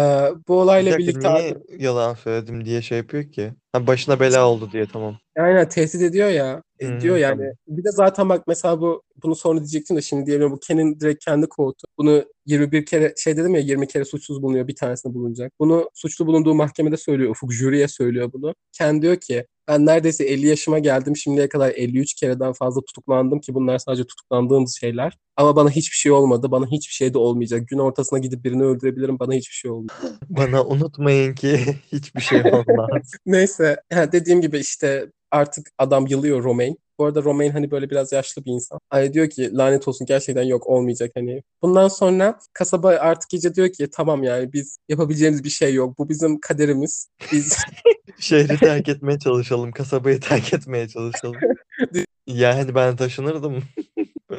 bu Bir olayla dakika birlikte niye yalan söyledim diye şey yapıyor ki? Ha, başına bela oldu diye tamam. Aynen tehdit ediyor ya. E, diyor yani. tamam. Bir de zaten bak mesela bu bunu sonra diyecektim de şimdi diyelim bu Ken'in direkt kendi quote'u. Bunu 21 kere şey dedim ya 20 kere suçsuz bulunuyor bir tanesinde bulunacak. Bunu suçlu bulunduğu mahkemede söylüyor. Ufuk jüriye söylüyor bunu. Ken diyor ki ben neredeyse 50 yaşıma geldim. Şimdiye kadar 53 kereden fazla tutuklandım ki bunlar sadece tutuklandığımız şeyler. Ama bana hiçbir şey olmadı. Bana hiçbir şey de olmayacak. Gün ortasına gidip birini öldürebilirim. Bana hiçbir şey olmayacak. Bana unutmayın ki hiçbir şey olmaz. Neyse ha, dediğim gibi işte artık adam yılıyor Romaine. Bu arada Romaine hani böyle biraz yaşlı bir insan. Ay diyor ki lanet olsun gerçekten yok olmayacak hani. Bundan sonra kasaba artık iyice diyor ki tamam yani biz yapabileceğimiz bir şey yok. Bu bizim kaderimiz. Biz Şehri terk etmeye çalışalım. Kasabayı terk etmeye çalışalım. Yani ben taşınırdım.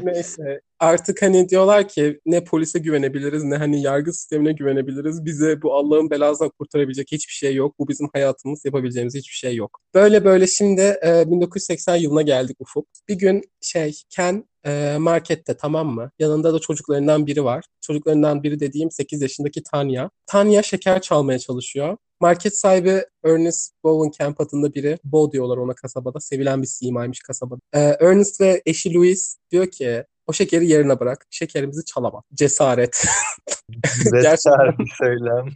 Neyse artık hani diyorlar ki ne polise güvenebiliriz ne hani yargı sistemine güvenebiliriz. Bize bu Allah'ın belasından kurtarabilecek hiçbir şey yok. Bu bizim hayatımız yapabileceğimiz hiçbir şey yok. Böyle böyle şimdi e, 1980 yılına geldik Ufuk. Bir gün şey Ken e, markette tamam mı? Yanında da çocuklarından biri var. Çocuklarından biri dediğim 8 yaşındaki Tanya. Tanya şeker çalmaya çalışıyor. Market sahibi Ernest Bowenkamp adında biri. Bo diyorlar ona kasabada. Sevilen bir simaymış kasabada. E, Ernest ve eşi Louis diyor ki o şekeri yerine bırak. Şekerimizi çalamaz. Cesaret. Cesur bir söylem.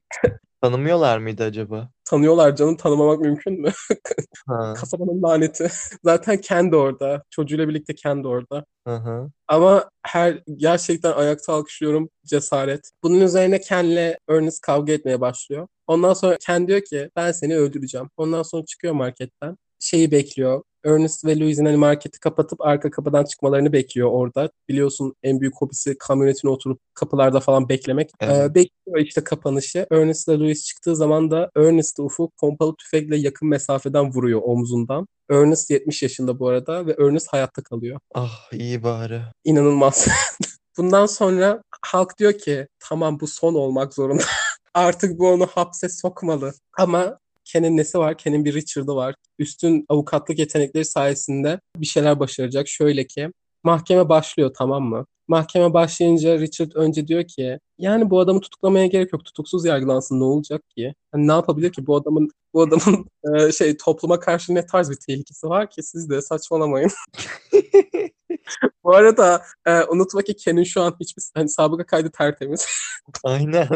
Tanımıyorlar mıydı acaba? Tanıyorlar canım tanımamak mümkün mü? Ha. Kasabanın laneti. Zaten Ken de orada. Çocuğuyla birlikte Ken de orada. Hı hı. Ama her gerçekten ayakta alkışlıyorum cesaret. Bunun üzerine Ken'le Ernest kavga etmeye başlıyor. Ondan sonra Ken diyor ki ben seni öldüreceğim. Ondan sonra çıkıyor marketten. Şeyi bekliyor. Ernest ve Louise'in hani marketi kapatıp arka kapıdan çıkmalarını bekliyor orada. Biliyorsun en büyük hobisi kamyonetine oturup kapılarda falan beklemek. Evet. Ee, bekliyor işte kapanışı. Ernest ile Louise çıktığı zaman da Ernest'ı Ufuk pompalı tüfekle yakın mesafeden vuruyor omzundan. Ernest 70 yaşında bu arada ve Ernest hayatta kalıyor Ah iyi bari. inanılmaz. Bundan sonra halk diyor ki tamam bu son olmak zorunda. Artık bu onu hapse sokmalı. Ama Ken'in nesi var? Ken'in bir Richard'ı var. Üstün avukatlık yetenekleri sayesinde bir şeyler başaracak. Şöyle ki mahkeme başlıyor tamam mı? Mahkeme başlayınca Richard önce diyor ki yani bu adamı tutuklamaya gerek yok. Tutuksuz yargılansın ne olacak ki? Hani ne yapabilir ki bu adamın bu adamın e, şey topluma karşı ne tarz bir tehlikesi var ki siz de saçmalamayın. Bu arada e, unutma ki Ken'in şu an hiçbir hani sabıka kaydı tertemiz. Aynen.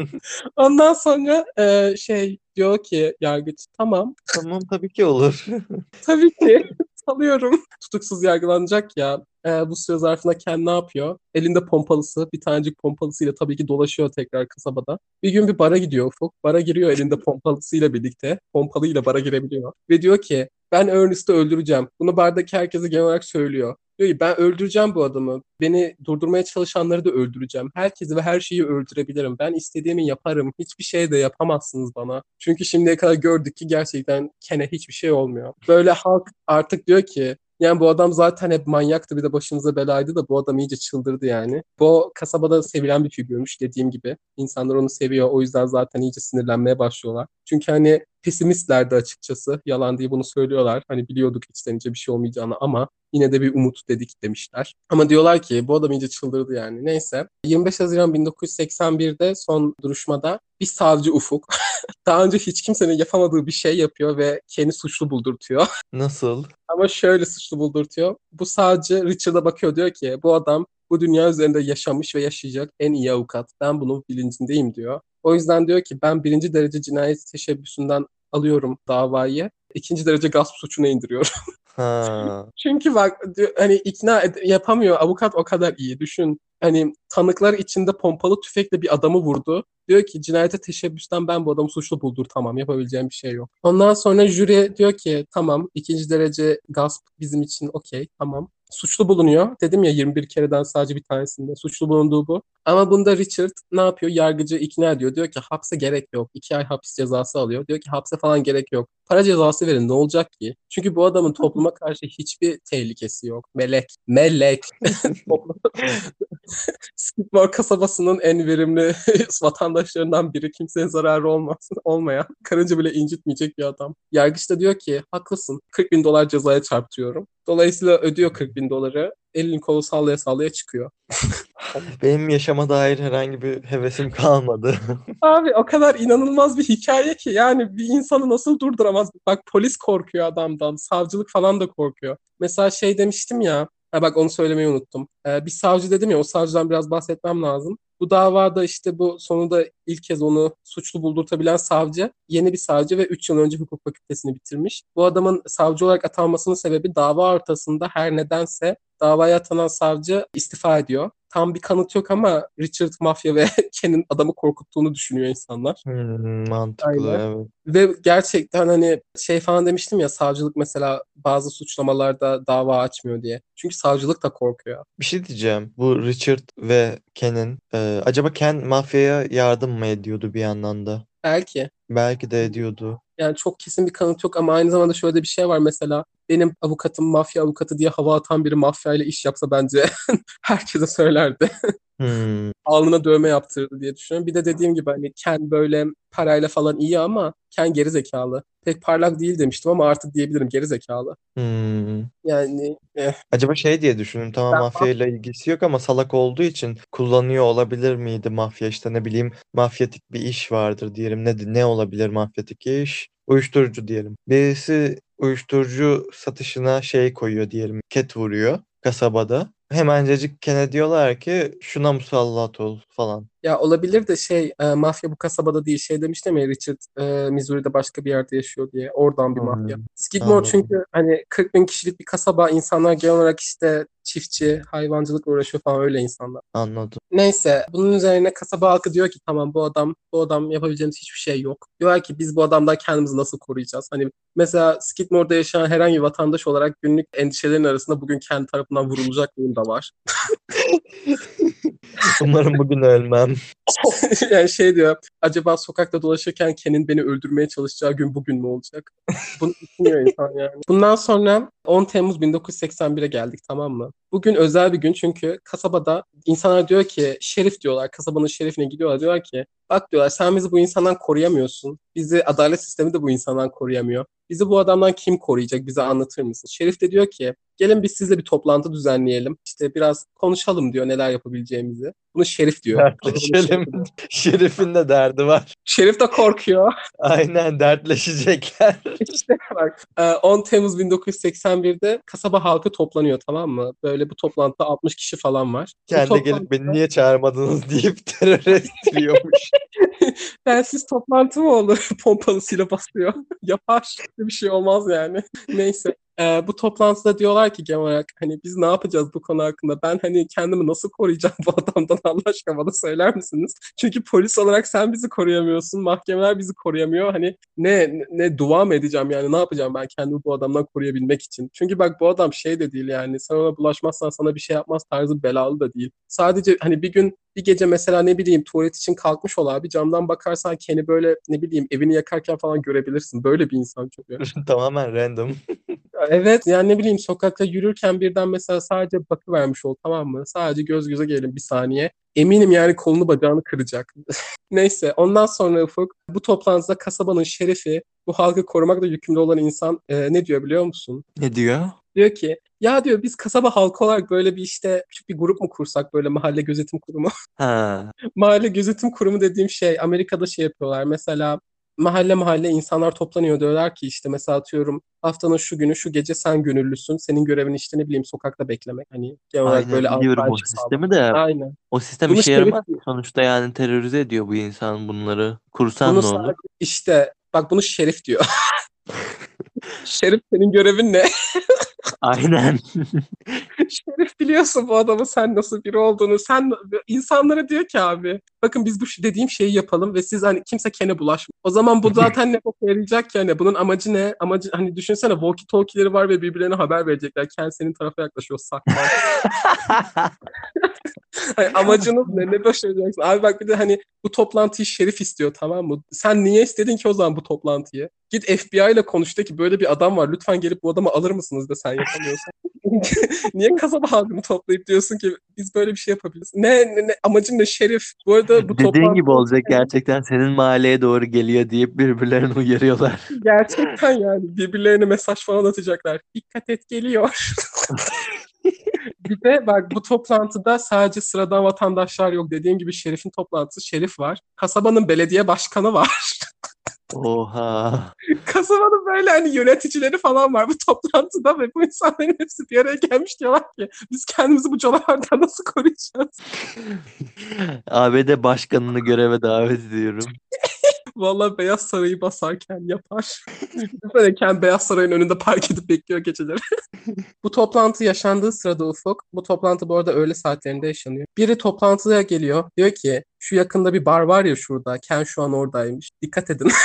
Ondan sonra e, şey diyor ki yargıç tamam Tamam tabii ki olur. tabii ki salıyorum. Tutuksuz yargılanacak ya. E, bu süre zarfında Ken ne yapıyor? Elinde pompalısı, bir tanecik pompalısıyla tabii ki dolaşıyor tekrar kasabada. Bir gün bir bara gidiyor Ufuk. Bara giriyor elinde pompalısıyla birlikte. Pompalıyla bara girebiliyor. Ve diyor ki ben Ernest'ı öldüreceğim. Bunu bardaki herkese genel olarak söylüyor. Diyor ki ben öldüreceğim bu adamı. Beni durdurmaya çalışanları da öldüreceğim. Herkesi ve her şeyi öldürebilirim. Ben istediğimi yaparım. Hiçbir şey de yapamazsınız bana. Çünkü şimdiye kadar gördük ki gerçekten Ken'e hiçbir şey olmuyor. Böyle halk artık diyor ki yani bu adam zaten hep manyaktı bir de başımıza belaydı da bu adam iyice çıldırdı yani. Bu kasabada sevilen bir figürmüş dediğim gibi. İnsanlar onu seviyor o yüzden zaten iyice sinirlenmeye başlıyorlar. Çünkü hani pesimistlerdi açıkçası. Yalan diye bunu söylüyorlar. Hani biliyorduk içten bir şey olmayacağını ama yine de bir umut dedik demişler. Ama diyorlar ki bu adam iyice çıldırdı yani. Neyse. 25 Haziran 1981'de son duruşmada bir savcı Ufuk daha önce hiç kimsenin yapamadığı bir şey yapıyor ve kendi suçlu buldurtuyor. Nasıl? Ama şöyle suçlu buldurtuyor. Bu savcı Richard'a bakıyor diyor ki bu adam bu dünya üzerinde yaşamış ve yaşayacak en iyi avukat. Ben bunun bilincindeyim diyor. O yüzden diyor ki ben birinci derece cinayet teşebbüsünden alıyorum davayı. ikinci derece gasp suçuna indiriyorum. Ha. Çünkü bak hani ikna yapamıyor avukat o kadar iyi. Düşün hani tanıklar içinde pompalı tüfekle bir adamı vurdu. Diyor ki cinayete teşebbüsten ben bu adamı suçlu buldur tamam yapabileceğim bir şey yok. Ondan sonra jüri diyor ki tamam ikinci derece gasp bizim için okey tamam. Suçlu bulunuyor. Dedim ya 21 kereden sadece bir tanesinde suçlu bulunduğu bu. Ama bunda Richard ne yapıyor? Yargıcı ikna ediyor. Diyor ki hapse gerek yok. İki ay hapis cezası alıyor. Diyor ki hapse falan gerek yok. Para cezası verin ne olacak ki? Çünkü bu adamın topluma karşı hiçbir tehlikesi yok. Melek. Melek. Skidmore kasabasının en verimli vatandaşlarından biri. Kimseye zararı olmasın, olmayan. Karınca bile incitmeyecek bir adam. Yargıç da diyor ki haklısın 40 bin dolar cezaya çarptırıyorum. Dolayısıyla ödüyor 40 bin doları. Elini kolu sallaya sallaya çıkıyor. Benim yaşama dair herhangi bir hevesim kalmadı. Abi o kadar inanılmaz bir hikaye ki yani bir insanı nasıl durduramaz? Bak polis korkuyor adamdan, savcılık falan da korkuyor. Mesela şey demiştim ya, ha bak onu söylemeyi unuttum. Ee, bir savcı dedim ya, o savcıdan biraz bahsetmem lazım. Bu davada işte bu sonunda ilk kez onu suçlu buldurtabilen savcı yeni bir savcı ve 3 yıl önce hukuk fakültesini bitirmiş. Bu adamın savcı olarak atanmasının sebebi dava ortasında her nedense davaya atanan savcı istifa ediyor. Tam bir kanıt yok ama Richard mafya ve Ken'in adamı korkuttuğunu düşünüyor insanlar. Hmm, mantıklı Aynen. evet. Ve gerçekten hani şey falan demiştim ya savcılık mesela bazı suçlamalarda dava açmıyor diye. Çünkü savcılık da korkuyor. Bir şey diyeceğim. Bu Richard ve Ken'in e, acaba Ken mafyaya yardım mı ediyordu bir yandan da? Belki. Belki de ediyordu. Yani çok kesin bir kanıt yok ama aynı zamanda şöyle bir şey var mesela benim avukatım mafya avukatı diye hava atan biri mafyayla iş yapsa bence herkese söylerdi. Hmm, Alnına dövme yaptırdı diye düşünüyorum. Bir de dediğim gibi hani Ken böyle parayla falan iyi ama Ken geri zekalı. Pek parlak değil demiştim ama artık diyebilirim geri zekalı. hmm. Yani eh, Acaba şey diye düşündüm. Tamam Ben- mafyayla ilgisi yok ama salak olduğu için kullanıyor olabilir miydi mafya işte ne bileyim mafyatik bir iş vardır diyelim. Ne ne olabilir mafyatik iş? Uyuşturucu diyelim. Birisi uyuşturucu satışına şey koyuyor diyelim. Ket vuruyor kasabada. Hemencecik Ken'e diyorlar ki şuna musallat ol falan. Ya olabilir de şey e, mafya bu kasabada değil şey demiştim ya Richard e, Missouri'de başka bir yerde yaşıyor diye oradan bir Hmm, mafya. Skidmore anladım. çünkü hani 40 bin kişilik bir kasaba insanlar genel olarak işte çiftçi, hayvancılıkla uğraşıyor falan öyle insanlar. Anladım. Neyse bunun üzerine kasaba halkı diyor ki tamam bu adam bu adam yapabileceğimiz hiçbir şey yok. Diyorlar ki biz bu adamdan kendimizi nasıl koruyacağız? Hani mesela Skidmore'da yaşayan herhangi bir vatandaş olarak günlük endişelerin arasında bugün kendi tarafından vurulacak mıyım da var. Umarım bugün ölmem. yani şey diyor acaba sokakta dolaşırken Ken'in beni öldürmeye çalışacağı gün bugün mü olacak? Bunu düşünüyor insan yani. Bundan sonra 10 Temmuz 1981'e geldik tamam mı? Bugün özel bir gün çünkü kasabada insanlar diyor ki şerif diyorlar. Kasabanın şerifine gidiyorlar diyorlar ki bak diyorlar sen bizi bu insandan koruyamıyorsun. Bizi adalet sistemi de bu insandan koruyamıyor. Bizi bu adamdan kim koruyacak bize anlatır mısın? Şerif de diyor ki gelin biz sizle bir toplantı düzenleyelim. İşte biraz konuşalım diyor neler yapabileceğimizi. Bunu şerif diyor. Dertleşelim. Şerif'in de derdi var. Şerif de korkuyor. Aynen dertleşecekler. İşte bak e, 10 Temmuz 1981'de kasaba halkı toplanıyor tamam mı? Böyle bu toplantıda 60 kişi falan var. Kendi toplantı- gelip beni niye çağırmadınız deyip terör estiriyormuş. Bensiz toplantı mı olur? Pompalı silah basıyor. Yapar. Bir şey olmaz yani. Neyse. Ee, bu toplantıda diyorlar ki genel olarak hani biz ne yapacağız bu konu hakkında? Ben hani kendimi nasıl koruyacağım bu adamdan Allah aşkına bana söyler misiniz? Çünkü polis olarak sen bizi koruyamıyorsun. Mahkemeler bizi koruyamıyor. Hani ne, ne, dua mı edeceğim yani ne yapacağım ben kendimi bu adamdan koruyabilmek için? Çünkü bak bu adam şey de değil yani sen ona bulaşmazsan sana bir şey yapmaz tarzı belalı da değil. Sadece hani bir gün bir gece mesela ne bileyim tuvalet için kalkmış ol abi camdan bakarsan Ken'i böyle ne bileyim evini yakarken falan görebilirsin. Böyle bir insan çünkü. Tamamen random. Evet yani ne bileyim sokakta yürürken birden mesela sadece bakıvermiş ol tamam mı? Sadece göz göze gelin bir saniye. Eminim yani kolunu bacağını kıracak. Neyse ondan sonra Ufuk bu toplantıda kasabanın şerifi bu halkı korumakla yükümlü olan insan e, ne diyor biliyor musun? Ne diyor? Diyor ki ya diyor biz kasaba halkı olarak böyle bir işte küçük bir grup mu kursak böyle mahalle gözetim kurumu? Ha. Mahalle gözetim kurumu dediğim şey Amerika'da şey yapıyorlar. Mesela mahalle mahalle insanlar toplanıyor diyorlar ki işte mesela atıyorum haftanın şu günü şu gece sen gönüllüsün. Senin görevin işte ne bileyim sokakta beklemek. Hani genel olarak Aynen böyle biliyorum o sistemi de. Aynen. O sistem Bunu işe şerif yaramaz. diyor. Sonuçta yani terörize ediyor bu insan bunları. Kursan Bunu ne olur? sadece işte bak bunu şerif diyor. Şerif senin görevin ne? Aynen. Şerif biliyorsun bu adamın sen nasıl biri olduğunu. Sen insanlara diyor ki abi bakın biz bu dediğim şeyi yapalım ve siz hani kimse kene bulaşma. O zaman bu zaten ne boka yarayacak ki hani bunun amacı ne? Amacı hani düşünsene walkie talkie'leri var ve birbirlerine haber verecekler. Ken senin tarafa yaklaşıyor saklan. Hani amacınız ne? Ne başaracaksın? Abi bak bir de hani bu toplantıyı şerif istiyor tamam mı? Sen niye istedin ki o zaman bu toplantıyı? Git FBI ile konuş de ki böyle bir adam var. Lütfen gelip bu adamı alır mısınız da sen yapamıyorsan. niye kasaba halkını toplayıp diyorsun ki biz böyle bir şey yapabiliriz? Ne, ne, ne amacın ne şerif? Bu arada bu Dediğin toplantı gibi olacak gerçekten senin mahalleye doğru geliyor deyip birbirlerini uyarıyorlar. gerçekten yani birbirlerine mesaj falan atacaklar. Dikkat et geliyor. Bir de bak bu toplantıda sadece sıradan vatandaşlar yok. Dediğim gibi şerifin toplantısı şerif var. Kasabanın belediye başkanı var. Oha. Kasabanın böyle hani yöneticileri falan var bu toplantıda ve bu insanların hepsi bir araya gelmiş diyorlar ki biz kendimizi bu canavardan nasıl koruyacağız? ABD başkanını göreve davet ediyorum. Vallahi Beyaz Saray'ı basarken yapar. Düşünsene Beyaz Saray'ın önünde park edip bekliyor geceleri. bu toplantı yaşandığı sırada Ufuk, bu toplantı bu arada öğle saatlerinde yaşanıyor. Biri toplantıya geliyor, diyor ki şu yakında bir bar var ya şurada, Ken şu an oradaymış. Dikkat edin.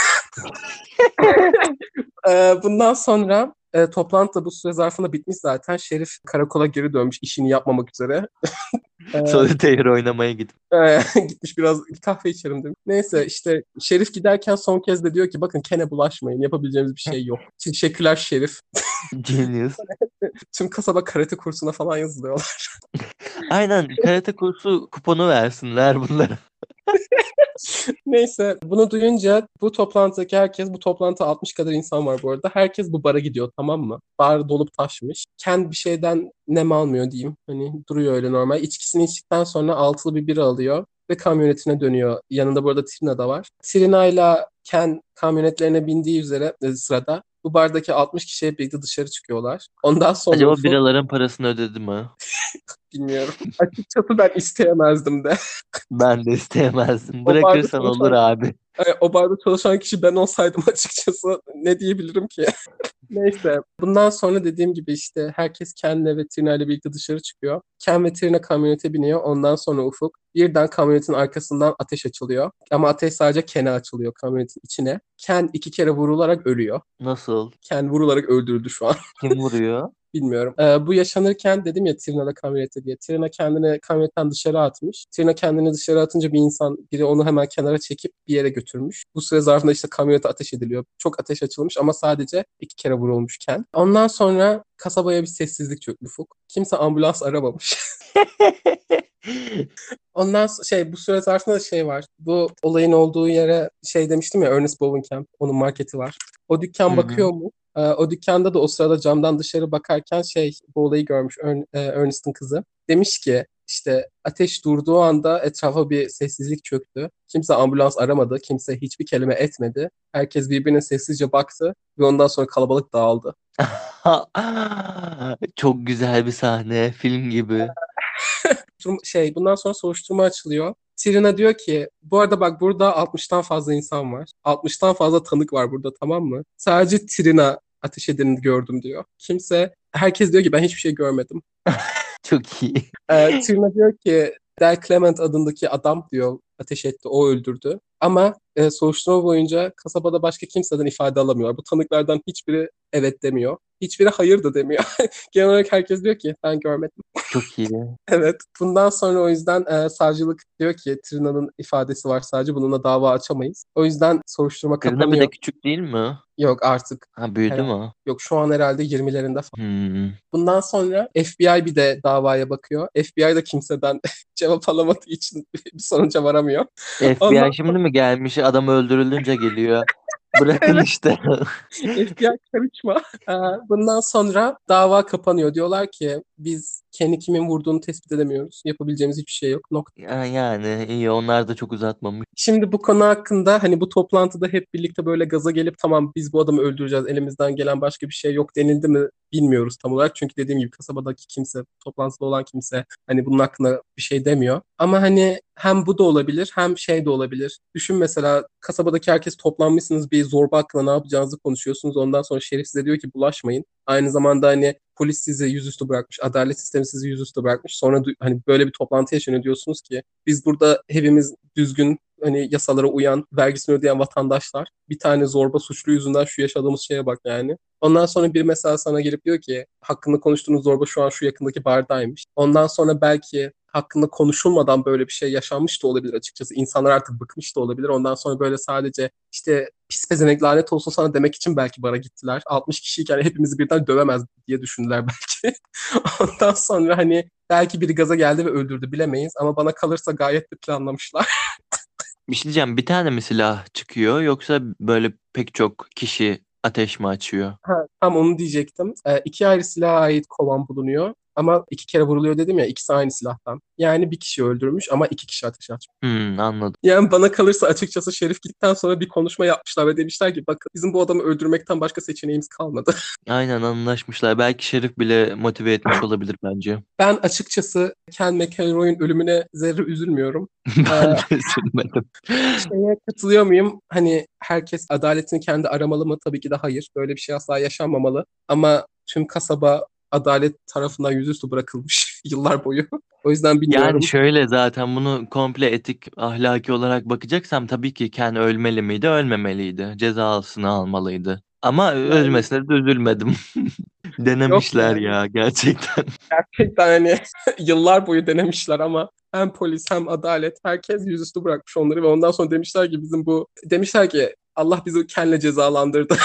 Ee, Bundan sonra e, toplantı da bu süre zarfında bitmiş zaten. Şerif karakola geri dönmüş işini yapmamak üzere. Ee, Solitaire oynamaya gidip. ee, gitmiş biraz kahve içerim demiş. Neyse işte Şerif giderken son kez de diyor ki bakın Ken'e bulaşmayın. Yapabileceğimiz bir şey yok. Teşekkürler Şerif. Genius. Tüm kasaba karate kursuna falan yazılıyorlar. Aynen karate kursu kuponu versinler bunlara. Neyse bunu duyunca bu toplantıdaki herkes bu toplantıda 60 kadar insan var bu arada. Herkes bu bara gidiyor tamam mı? Bar dolup taşmış. Ken bir şeyden nem almıyor diyeyim. Hani duruyor öyle normal. İçkisini içtikten sonra altılı bir bira alıyor ve kamyonetine dönüyor. Yanında bu arada Trina da var. Trina ile Ken kamyonetlerine bindiği üzere e, sırada Bu bardaki 60 kişiye birlikte dışarı çıkıyorlar. Ondan sonra Acaba Ufuk- biraların parasını ödedi mi? bilmiyorum. Açıkçası ben isteyemezdim de. Ben de barda Bırakırsan olur abi. O barda çalışan kişi ben olsaydım açıkçası ne diyebilirim ki? Neyse. Bundan sonra dediğim gibi işte herkes Ken'le ve Trina ile birlikte dışarı çıkıyor. Ken ve Trina kamyonete biniyor. Ondan sonra Ufuk birden kamyonetin arkasından ateş açılıyor. Ama ateş sadece Ken'e açılıyor kamyonetin içine. Ken iki kere vurularak ölüyor. Nasıl? Ken vurularak öldürüldü şu an. Kim vuruyor? Bilmiyorum. Ee, bu yaşanırken dedim ya Trina'da kamyonete diye. Trina kendini kamyonetten dışarı atmış. Trina kendini dışarı atınca bir insan biri onu hemen kenara çekip bir yere götürmüş. Bu süre zarfında işte kamyonete ateş ediliyor. Çok ateş açılmış ama sadece iki kere vurulmuşken. Ondan sonra kasabaya bir sessizlik çöktü Ufuk. Kimse ambulans aramamış. Ondan so- şey bu süre zarfında da şey var. Bu olayın olduğu yere şey demiştim ya Ernest Bovenkamp. Onun marketi var. O dükkan bakıyor mu? Ee, o dükkanda da o sırada camdan dışarı bakarken şey bu olayı görmüş Ern- e, Ernest'ın kızı. Demiş ki işte ateş durduğu anda etrafa bir sessizlik çöktü. Kimse ambulans aramadı. Kimse hiçbir kelime etmedi. Herkes birbirine sessizce baktı ve ondan sonra kalabalık dağıldı. Çok güzel bir sahne. Film gibi. Şey bundan sonra soruşturma açılıyor. Trina diyor ki bu arada bak burada 60'tan fazla insan var. 60'tan fazla tanık var burada tamam mı? Sadece Trina ateş edeni gördüm diyor. Kimse herkes diyor ki ben hiçbir şey görmedim. Çok iyi. Ee, Trina diyor ki Del Clement adındaki adam diyor ateş etti o öldürdü. Ama e, soruşturma boyunca kasabada başka kimseden ifade alamıyorlar. Bu tanıklardan hiçbiri evet demiyor. Hiçbiri hayır da demiyor. Genel olarak herkes diyor ki ben görmedim. Çok iyi. Evet. Bundan sonra o yüzden e, savcılık diyor ki Trina'nın ifadesi var sadece bununla dava açamayız. O yüzden soruşturma Trina bir kapanıyor. de küçük değil mi? Yok artık. Ha büyüdü Evet. mü? Yok şu an herhalde 20'lerinde falan. Hmm. Bundan sonra FBI bir de davaya bakıyor. FBI de kimseden cevap alamadığı için bir sonuca varamıyor. FBI Ondan- şimdi mi gelmiş? Adam öldürülünce geliyor. Bırakın işte. FBI karışma. Ee, Bundan sonra dava kapanıyor. Diyorlar ki biz kendi kimin vurduğunu tespit edemiyoruz. Yapabileceğimiz hiçbir şey yok. Nokta. Ya- Yani iyi onlar da çok uzatmamış. Şimdi bu konu hakkında hani bu toplantıda hep birlikte böyle gaza gelip tamam biz bu adamı öldüreceğiz elimizden gelen başka bir şey yok denildi mi bilmiyoruz tam olarak. Çünkü dediğim gibi kasabadaki kimse, toplantıda olan kimse hani bunun hakkında bir şey demiyor. Ama hani hem bu da olabilir hem şey de olabilir. Düşün mesela kasabadaki herkes toplanmışsınız bir zorba hakkında ne yapacağınızı konuşuyorsunuz. Ondan sonra şerif size diyor ki bulaşmayın. Aynı zamanda hani polis sizi yüzüstü bırakmış, adalet sistemi sizi yüzüstü bırakmış. Sonra hani böyle bir toplantı yaşanıyor diyorsunuz ki biz burada hepimiz düzgün hani yasalara uyan, vergisini ödeyen vatandaşlar. Bir tane zorba suçlu yüzünden şu yaşadığımız şeye bak yani. Ondan sonra bir mesela sana gelip diyor ki hakkında konuştuğunuz zorba şu an şu yakındaki bardaymış. Ondan sonra belki hakkında konuşulmadan böyle bir şey yaşanmış da olabilir açıkçası. İnsanlar artık bıkmış da olabilir. Ondan sonra böyle sadece işte pis pezenek lanet olsun sana demek için belki bara gittiler. 60 kişiyken hepimizi birden dövemez diye düşündüler belki. Ondan sonra hani belki biri gaza geldi ve öldürdü bilemeyiz. Ama bana kalırsa gayet de planlamışlar. Bir şey diyeceğim. Bir tane mi silah çıkıyor yoksa böyle pek çok kişi ateş mi açıyor? Ha, tam onu diyecektim. Ee, iki ayrı silaha ait kovan bulunuyor. Ama iki kere vuruluyor dedim ya ikisi aynı silahtan. Yani bir kişi öldürmüş ama iki kişi ateş açmış. Hmm, anladım. Yani bana kalırsa açıkçası Şerif gittikten sonra bir konuşma yapmışlar ve demişler ki bakın bizim bu adamı öldürmekten başka seçeneğimiz kalmadı. Aynen anlaşmışlar. Belki Şerif bile motive etmiş olabilir bence. Ben açıkçası Ken McElroy'un ölümüne zerre üzülmüyorum. Ben de üzülmedim. Şeye katılıyor muyum? Hani herkes adaletini kendi aramalı mı? Tabii ki de hayır. Böyle bir şey asla yaşanmamalı. Ama tüm kasaba adalet tarafından yüzüstü bırakılmış yıllar boyu. O yüzden bilmiyorum. Yani şöyle zaten bunu komple etik ahlaki olarak bakacaksam tabii ki Ken ölmeli miydi? Ölmemeliydi. Cezasını almalıydı. Ama ölmesine de üzülmedim. Denemişler yani. ya gerçekten. Gerçekten hani yıllar boyu denemişler ama hem polis hem adalet herkes yüzüstü bırakmış onları ve ondan sonra demişler ki bizim bu demişler ki Allah bizi Ken'le cezalandırdı.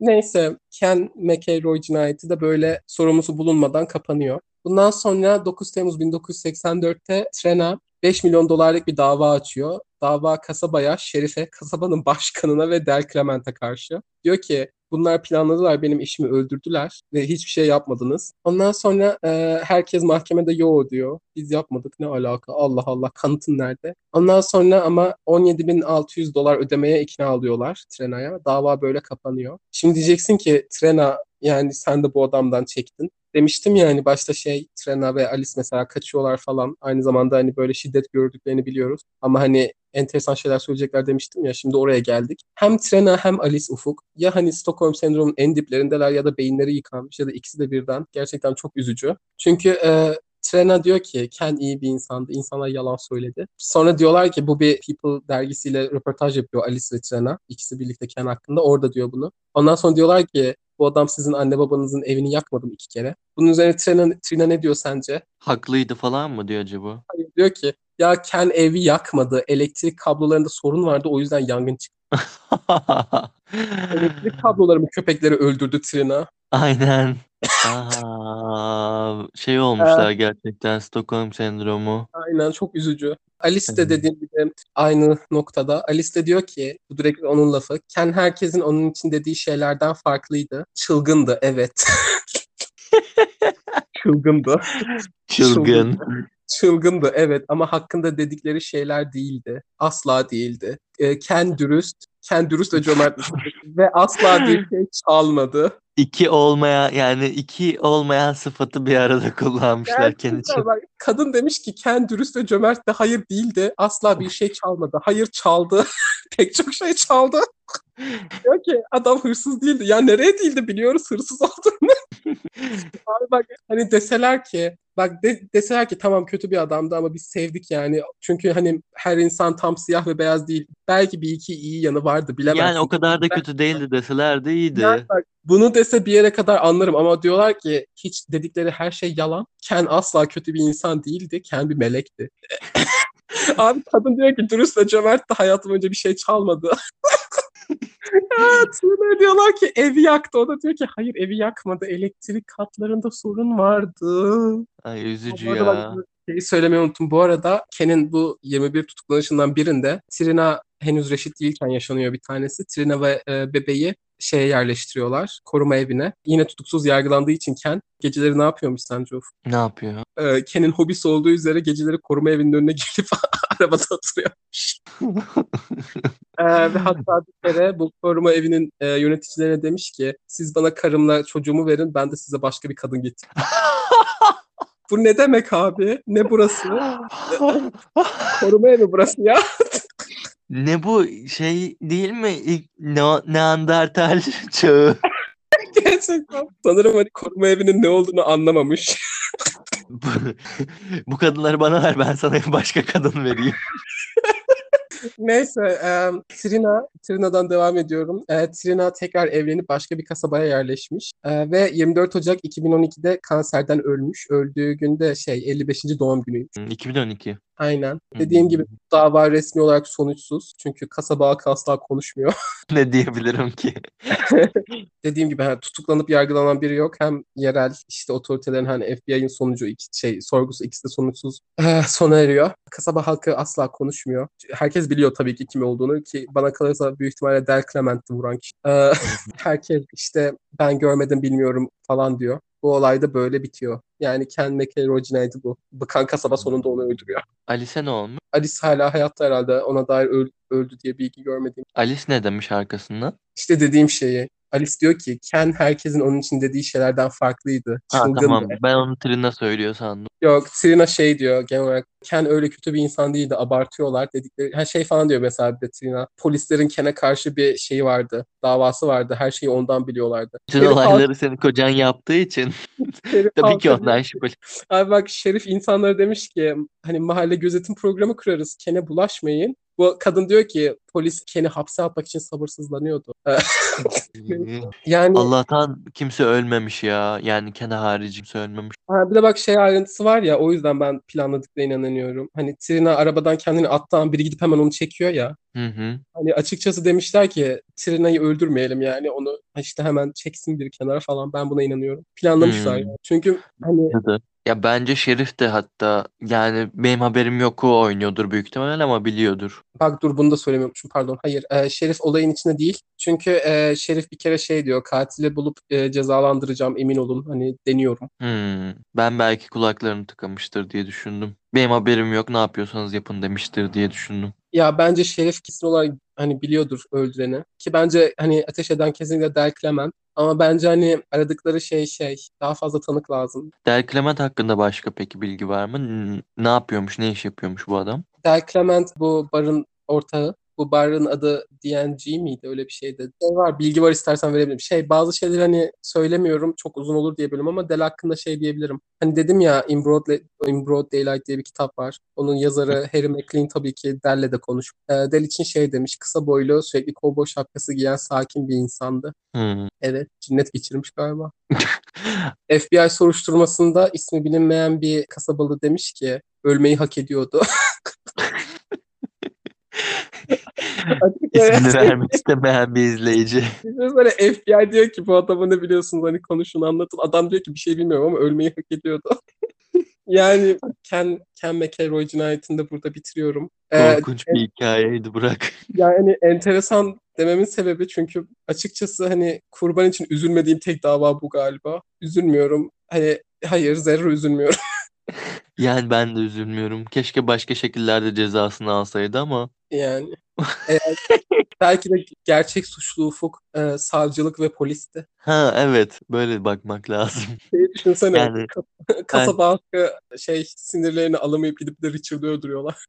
Neyse Ken McElroy cinayeti de böyle sorumlusu bulunmadan kapanıyor. Bundan sonra 9 Temmuz 1984'te Trena 5 milyon dolarlık bir dava açıyor. Dava kasabaya, şerife, kasabanın başkanına ve Del Clement'e karşı. Diyor ki bunlar planladılar benim eşimi öldürdüler ve hiçbir şey yapmadınız. Ondan sonra e, herkes mahkemede yo diyor. Biz yapmadık ne alaka Allah Allah kanıtın nerede? Ondan sonra ama 17.600 dolar ödemeye ikna alıyorlar Trena'ya. Dava böyle kapanıyor. Şimdi diyeceksin ki Trena yani sen de bu adamdan çektin. Demiştim ya hani başta şey Trena ve Alice mesela kaçıyorlar falan. Aynı zamanda hani böyle şiddet gördüklerini biliyoruz. Ama hani enteresan şeyler söyleyecekler demiştim ya şimdi oraya geldik. Hem Trena hem Alice Ufuk ya hani Stockholm sendromunun en diplerindeler ya da beyinleri yıkanmış ya da ikisi de birden. Gerçekten çok üzücü. Çünkü e, Trena diyor ki Ken iyi bir insandı. İnsanlar yalan söyledi. Sonra diyorlar ki bu bir People dergisiyle röportaj yapıyor Alice ve Trena. İkisi birlikte Ken hakkında. Orada diyor bunu. Ondan sonra diyorlar ki bu adam sizin anne babanızın evini yakmadı mı iki kere? Bunun üzerine Trina, Trina ne diyor sence? Haklıydı falan mı diyor acaba? Hayır diyor ki ya Ken evi yakmadı. Elektrik kablolarında sorun vardı o yüzden yangın çıktı. Elektrik kablolarımı köpekleri öldürdü Trina. Aynen. Aa, şey olmuşlar gerçekten Stockholm sendromu. Aynen çok üzücü. Alice de dediğim gibi aynı noktada. Alice de diyor ki bu direkt onun lafı. Ken herkesin onun için dediği şeylerden farklıydı. Çılgındı evet. Çılgındı. Çılgın. Çılgındı evet ama hakkında dedikleri şeyler değildi. Asla değildi. E, Ken dürüst. Ken dürüst ve cömert ve asla bir şey çalmadı. İki olmaya yani iki olmayan sıfatı bir arada kullanmışlar Ken için. Bak, kadın demiş ki Ken dürüst ve cömert de hayır değildi. Asla bir şey çalmadı. Hayır çaldı. Pek çok şey çaldı. Diyor ki adam hırsız değildi. Ya nereye değildi biliyoruz hırsız olduğunu. Abi bak hani deseler ki bak de, deseler ki tamam kötü bir adamdı ama biz sevdik yani. Çünkü hani her insan tam siyah ve beyaz değil. Belki bir iki iyi yanı vardı bilemezsin. Yani o kadar da kötü değildi deseler de iyiydi. Yani bak, bunu dese bir yere kadar anlarım ama diyorlar ki hiç dedikleri her şey yalan. Ken asla kötü bir insan değildi. Ken bir melekti. Abi kadın diyor ki dürüst ve cömert de hayatım önce bir şey çalmadı. evet, diyorlar ki evi yaktı. O da diyor ki hayır evi yakmadı. Elektrik katlarında sorun vardı. Ay üzücü ya. şeyi söylemeyi unuttum. Bu arada Ken'in bu 21 tutuklanışından birinde Trina henüz reşit değilken yaşanıyor bir tanesi. Trina ve e, bebeği şeye yerleştiriyorlar. Koruma evine. Yine tutuksuz yargılandığı için Ken geceleri ne yapıyormuş sence Ufuk? Ne yapıyor? Ee, Ken'in hobisi olduğu üzere geceleri koruma evinin önüne gelip arabada oturuyormuş. ee, ve hatta bir kere bu koruma evinin e, yöneticilerine demiş ki siz bana karımla çocuğumu verin ben de size başka bir kadın getireyim. Bu ne demek abi? Ne burası? Koruma evi burası ya. Ne bu şey değil mi? İlk ne Neandertal çağı. Gerçekten. Sanırım hani koruma evinin ne olduğunu anlamamış. bu, bu kadınları bana ver ben sana başka kadın vereyim. Neyse, e, Trina, Trina'dan devam ediyorum. E, Trina tekrar evlenip başka bir kasabaya yerleşmiş e, ve 24 Ocak 2012'de kanserden ölmüş. Öldüğü günde şey 55. doğum günüymüş. 2012. Aynen. Dediğim gibi dava resmi olarak sonuçsuz. Çünkü kasaba halkı asla konuşmuyor. ne diyebilirim ki? Dediğim gibi yani tutuklanıp yargılanan biri yok. Hem yerel işte otoritelerin hani FBI'nin sonucu iki, şey sorgusu ikisi de sonuçsuz eh, sona eriyor. Kasaba halkı asla konuşmuyor. Herkes biliyor tabii ki kim olduğunu ki bana kalırsa büyük ihtimalle Del Clement'ti vuran kişi. Ee, herkes işte ben görmedim bilmiyorum falan diyor. Bu olay da böyle bitiyor. Yani Ken McElroy bu. Bıkan kasaba sonunda onu öldürüyor. Alice ne olmuş? Alice hala hayatta herhalde. Ona dair öl- öldü diye bilgi görmedim. Alice ne demiş arkasında? İşte dediğim şeyi. Alice diyor ki Ken herkesin onun için dediği şeylerden farklıydı. Ha, Çılgındı. tamam ben onu Trina söylüyor sandım. Yok Trina şey diyor genel olarak Ken öyle kötü bir insan değildi abartıyorlar dedikleri. Her şey falan diyor mesela bir de Trina. Polislerin Ken'e karşı bir şeyi vardı. Davası vardı. Her şeyi ondan biliyorlardı. Bütün Şerif olayları senin kocan yaptığı için tabii ki ondan şüpheli. Abi bak Şerif insanlara demiş ki hani mahalle gözetim programı kurarız. Ken'e bulaşmayın. Bu kadın diyor ki polis Ken'i hapse atmak için sabırsızlanıyordu. yani Allah'tan kimse ölmemiş ya. Yani kendi harici kimse ölmemiş. Ha, bir de bak şey ayrıntısı var ya o yüzden ben planladıklarına inanıyorum. Hani Trina arabadan kendini attan biri gidip hemen onu çekiyor ya. Hı hı. Hani açıkçası demişler ki Trina'yı öldürmeyelim yani onu işte hemen çeksin bir kenara falan ben buna inanıyorum. Planlamışlar Hmm. yani. Çünkü hani Ya da Ya bence Şerif de hatta yani benim haberim yok o oynuyordur büyük ihtimalle ama biliyordur. Bak dur bunu da söylemiyormuşum pardon. Hayır e, Şerif olayın içinde değil. Çünkü e, Şerif bir kere şey diyor katili bulup e, cezalandıracağım emin olun hani deniyorum. Hmm, ben belki kulaklarını tıkamıştır diye düşündüm. Benim haberim yok ne yapıyorsanız yapın demiştir diye düşündüm. Ya bence Şerif kesin olarak hani biliyordur öldüreni. Ki bence hani ateş eden kesinlikle Del Clement. Ama bence hani aradıkları şey şey daha fazla tanık lazım. Del Clement hakkında başka peki bilgi var mı? N- Ne yapıyormuş, ne iş yapıyormuş bu adam? Del Clement bu barın ortağı. Bu barın adı DNG miydi? Öyle bir şeydi. Şey var, bilgi var istersen verebilirim. Şey bazı şeyleri hani söylemiyorum çok uzun olur diye bölüm ama Del hakkında şey diyebilirim. Hani dedim ya In Broad, In Broad Daylight diye bir kitap var. Onun yazarı Harry McLean tabii ki Del'le de konuş. Ee, Del için şey demiş. Kısa boylu sürekli kovboy şapkası giyen sakin bir insandı. Hmm. Evet cinnet geçirmiş galiba. FBI soruşturmasında ismi bilinmeyen bir kasabalı demiş ki ölmeyi hak ediyordu. İsmini vermek istemeyen bir izleyici. Böyle FBI diyor ki bu adamı ne biliyorsunuz hani konuşun anlatın. Adam diyor ki bir şey bilmiyorum ama ölmeyi hak ediyordu. yani Ken, Ken McElroy cinayetini de burada bitiriyorum. Ee, Korkunç bir hikayeydi Burak. yani enteresan dememin sebebi çünkü açıkçası hani kurban için üzülmediğim tek dava bu galiba. Üzülmüyorum. Hani hayır zerre üzülmüyorum. Yani ben de üzülmüyorum. Keşke başka şekillerde cezasını alsaydı ama Yani eğer, belki de gerçek suçlu Ufuk e, savcılık ve polisti. ha evet böyle bakmak lazım. Şeyi düşünsene Yani ka- kasaba halkı şey sinirlerini alamayıp gidip de Richard'ı öldürüyorlar.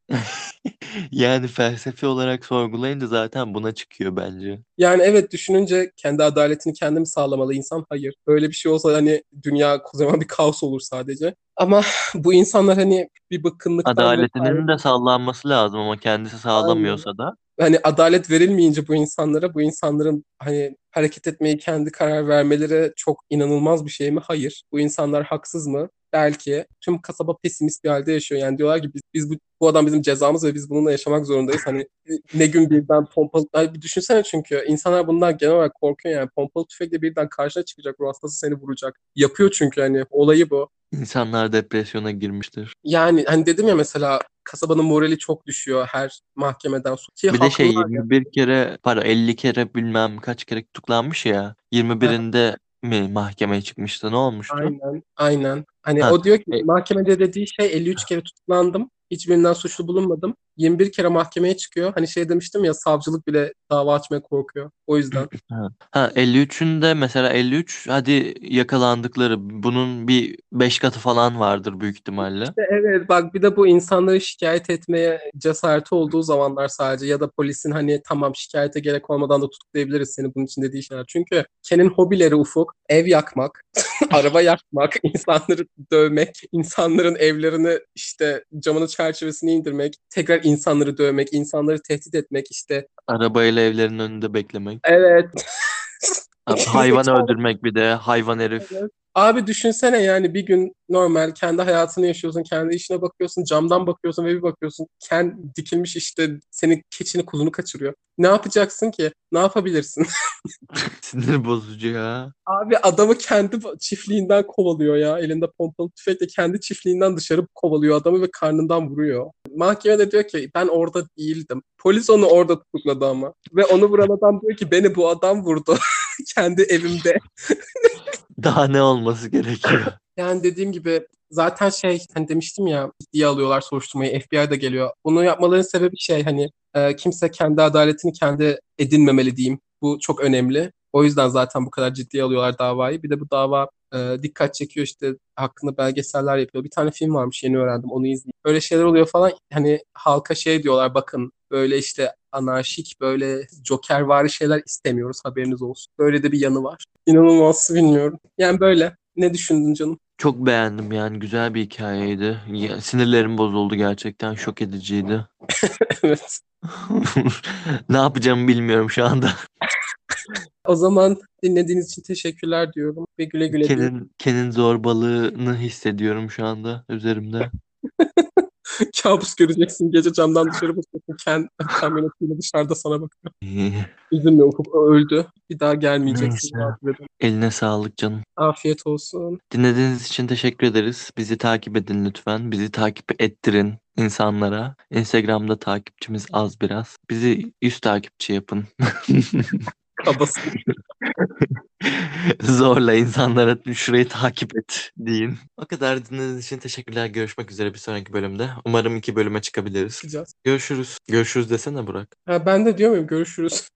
yani felsefi olarak sorgulayınca zaten buna çıkıyor bence. Yani evet düşününce kendi adaletini kendi mi sağlamalı insan? Hayır. Böyle bir şey olsa hani dünya kocaman bir kaos olur sadece. Ama bu insanlar hani bir bıkkınlıktan Adaletinin de sağlanması lazım ama kendisi sağlamıyorsa da. hani adalet verilmeyince bu insanlara bu insanların hani hareket etmeyi kendi karar vermeleri çok inanılmaz bir şey mi? Hayır. Bu insanlar haksız mı? Belki. Tüm kasaba pesimist bir halde yaşıyor. Yani diyorlar ki biz, biz bu, bu adam bizim cezamız ve biz bununla yaşamak zorundayız. Hani ne gün birden pompalı... Bir düşünsene çünkü insanlar bundan genel olarak korkuyor yani. Pompalı tüfekle birden karşına çıkacak. Ruh hastası seni vuracak. Yapıyor çünkü hani olayı bu. İnsanlar depresyona girmiştir. Yani hani dedim ya mesela kasabanın morali çok düşüyor her mahkemeden sonra. Ki Bir de şey haklılar ya. 21 kere para 50 kere bilmem kaç kere tutuklanmış ya. 21'inde mi mahkemeye çıkmıştı? Ne olmuştu? Aynen, aynen. Hani Ha, o diyor ki e- mahkemede dediği şey 53 kere tutuklandım. Hiçbirinden suçlu bulunmadım. 21 kere mahkemeye çıkıyor. Hani şey demiştim ya savcılık bile dava açmaya korkuyor. O yüzden. Ha 53'ünde mesela 53 hadi yakalandıkları bunun bir 5 katı falan vardır büyük ihtimalle. İşte evet bak bir de bu insanları şikayet etmeye cesareti olduğu zamanlar sadece ya da polisin hani tamam şikayete gerek olmadan da tutuklayabiliriz seni bunun için dediği şeyler. Çünkü Ken'in hobileri ufuk, ev yakmak, araba yakmak, insanları dövmek, insanların evlerini işte camını çerçevesini indirmek, tekrar insanları dövmek, insanları tehdit etmek işte. Arabayla evlerin önünde beklemek. Evet. Abi hayvan öldürmek bir de hayvan herif. Abi düşünsene yani bir gün normal kendi hayatını yaşıyorsun, kendi işine bakıyorsun, camdan bakıyorsun ve bir bakıyorsun Ken dikilmiş işte senin keçini kuzunu kaçırıyor. Ne yapacaksın ki? Ne yapabilirsin? Sinir bozucu ya. Abi adamı kendi çiftliğinden kovalıyor ya. Elinde pompalı tüfekle kendi çiftliğinden dışarı kovalıyor adamı ve karnından vuruyor. Mahkemede diyor ki ben orada değildim. Polis onu orada tutukladı ama. Ve onu vuran adam diyor ki beni bu adam vurdu. kendi evimde. Daha ne olması gerekiyor? Yani dediğim gibi zaten şey hani demiştim ya ciddiye alıyorlar soruşturmayı FBI de geliyor. Bunu yapmalarının sebebi şey hani e, kimse kendi adaletini kendi edinmemeli diyeyim. Bu çok önemli. O yüzden zaten bu kadar ciddiye alıyorlar davayı. Bir de bu dava e, dikkat çekiyor işte hakkında belgeseller yapıyor. Bir tane film varmış yeni öğrendim onu izleyeyim. Öyle şeyler oluyor falan hani halka şey diyorlar bakın böyle işte anarşik böyle jokervari şeyler istemiyoruz haberiniz olsun. Böyle de bir yanı var. İnanılmaz bilmiyorum. Yani böyle. Ne düşündün canım? Çok beğendim yani güzel bir hikayeydi. Ya, sinirlerim bozuldu gerçekten şok ediciydi. evet. Ne yapacağımı bilmiyorum şu anda. O zaman dinlediğiniz için teşekkürler diyorum ve güle güle. Ken'in Ken'in zorbalığını hissediyorum şu anda üzerimde. Kabus göreceksin. Gece camdan dışarı bakıyorsun. Ken kamyonetiyle dışarıda sana bakıyor. Üzülme Ufuk o öldü. Bir daha gelmeyeceksin. Neyse. Eline sağlık canım. Afiyet olsun. Dinlediğiniz için teşekkür ederiz. Bizi takip edin lütfen. Bizi takip ettirin insanlara. Instagram'da takipçimiz az biraz. Bizi 100 takipçi yapın. Kabası. Zorla insanlara şurayı takip et deyin. O kadar dinlediğiniz için teşekkürler. Görüşmek üzere bir sonraki bölümde. Umarım iki bölüme çıkabiliriz. Bakacağız. Görüşürüz. Görüşürüz desene Burak. Ha, ben de diyor muyum görüşürüz.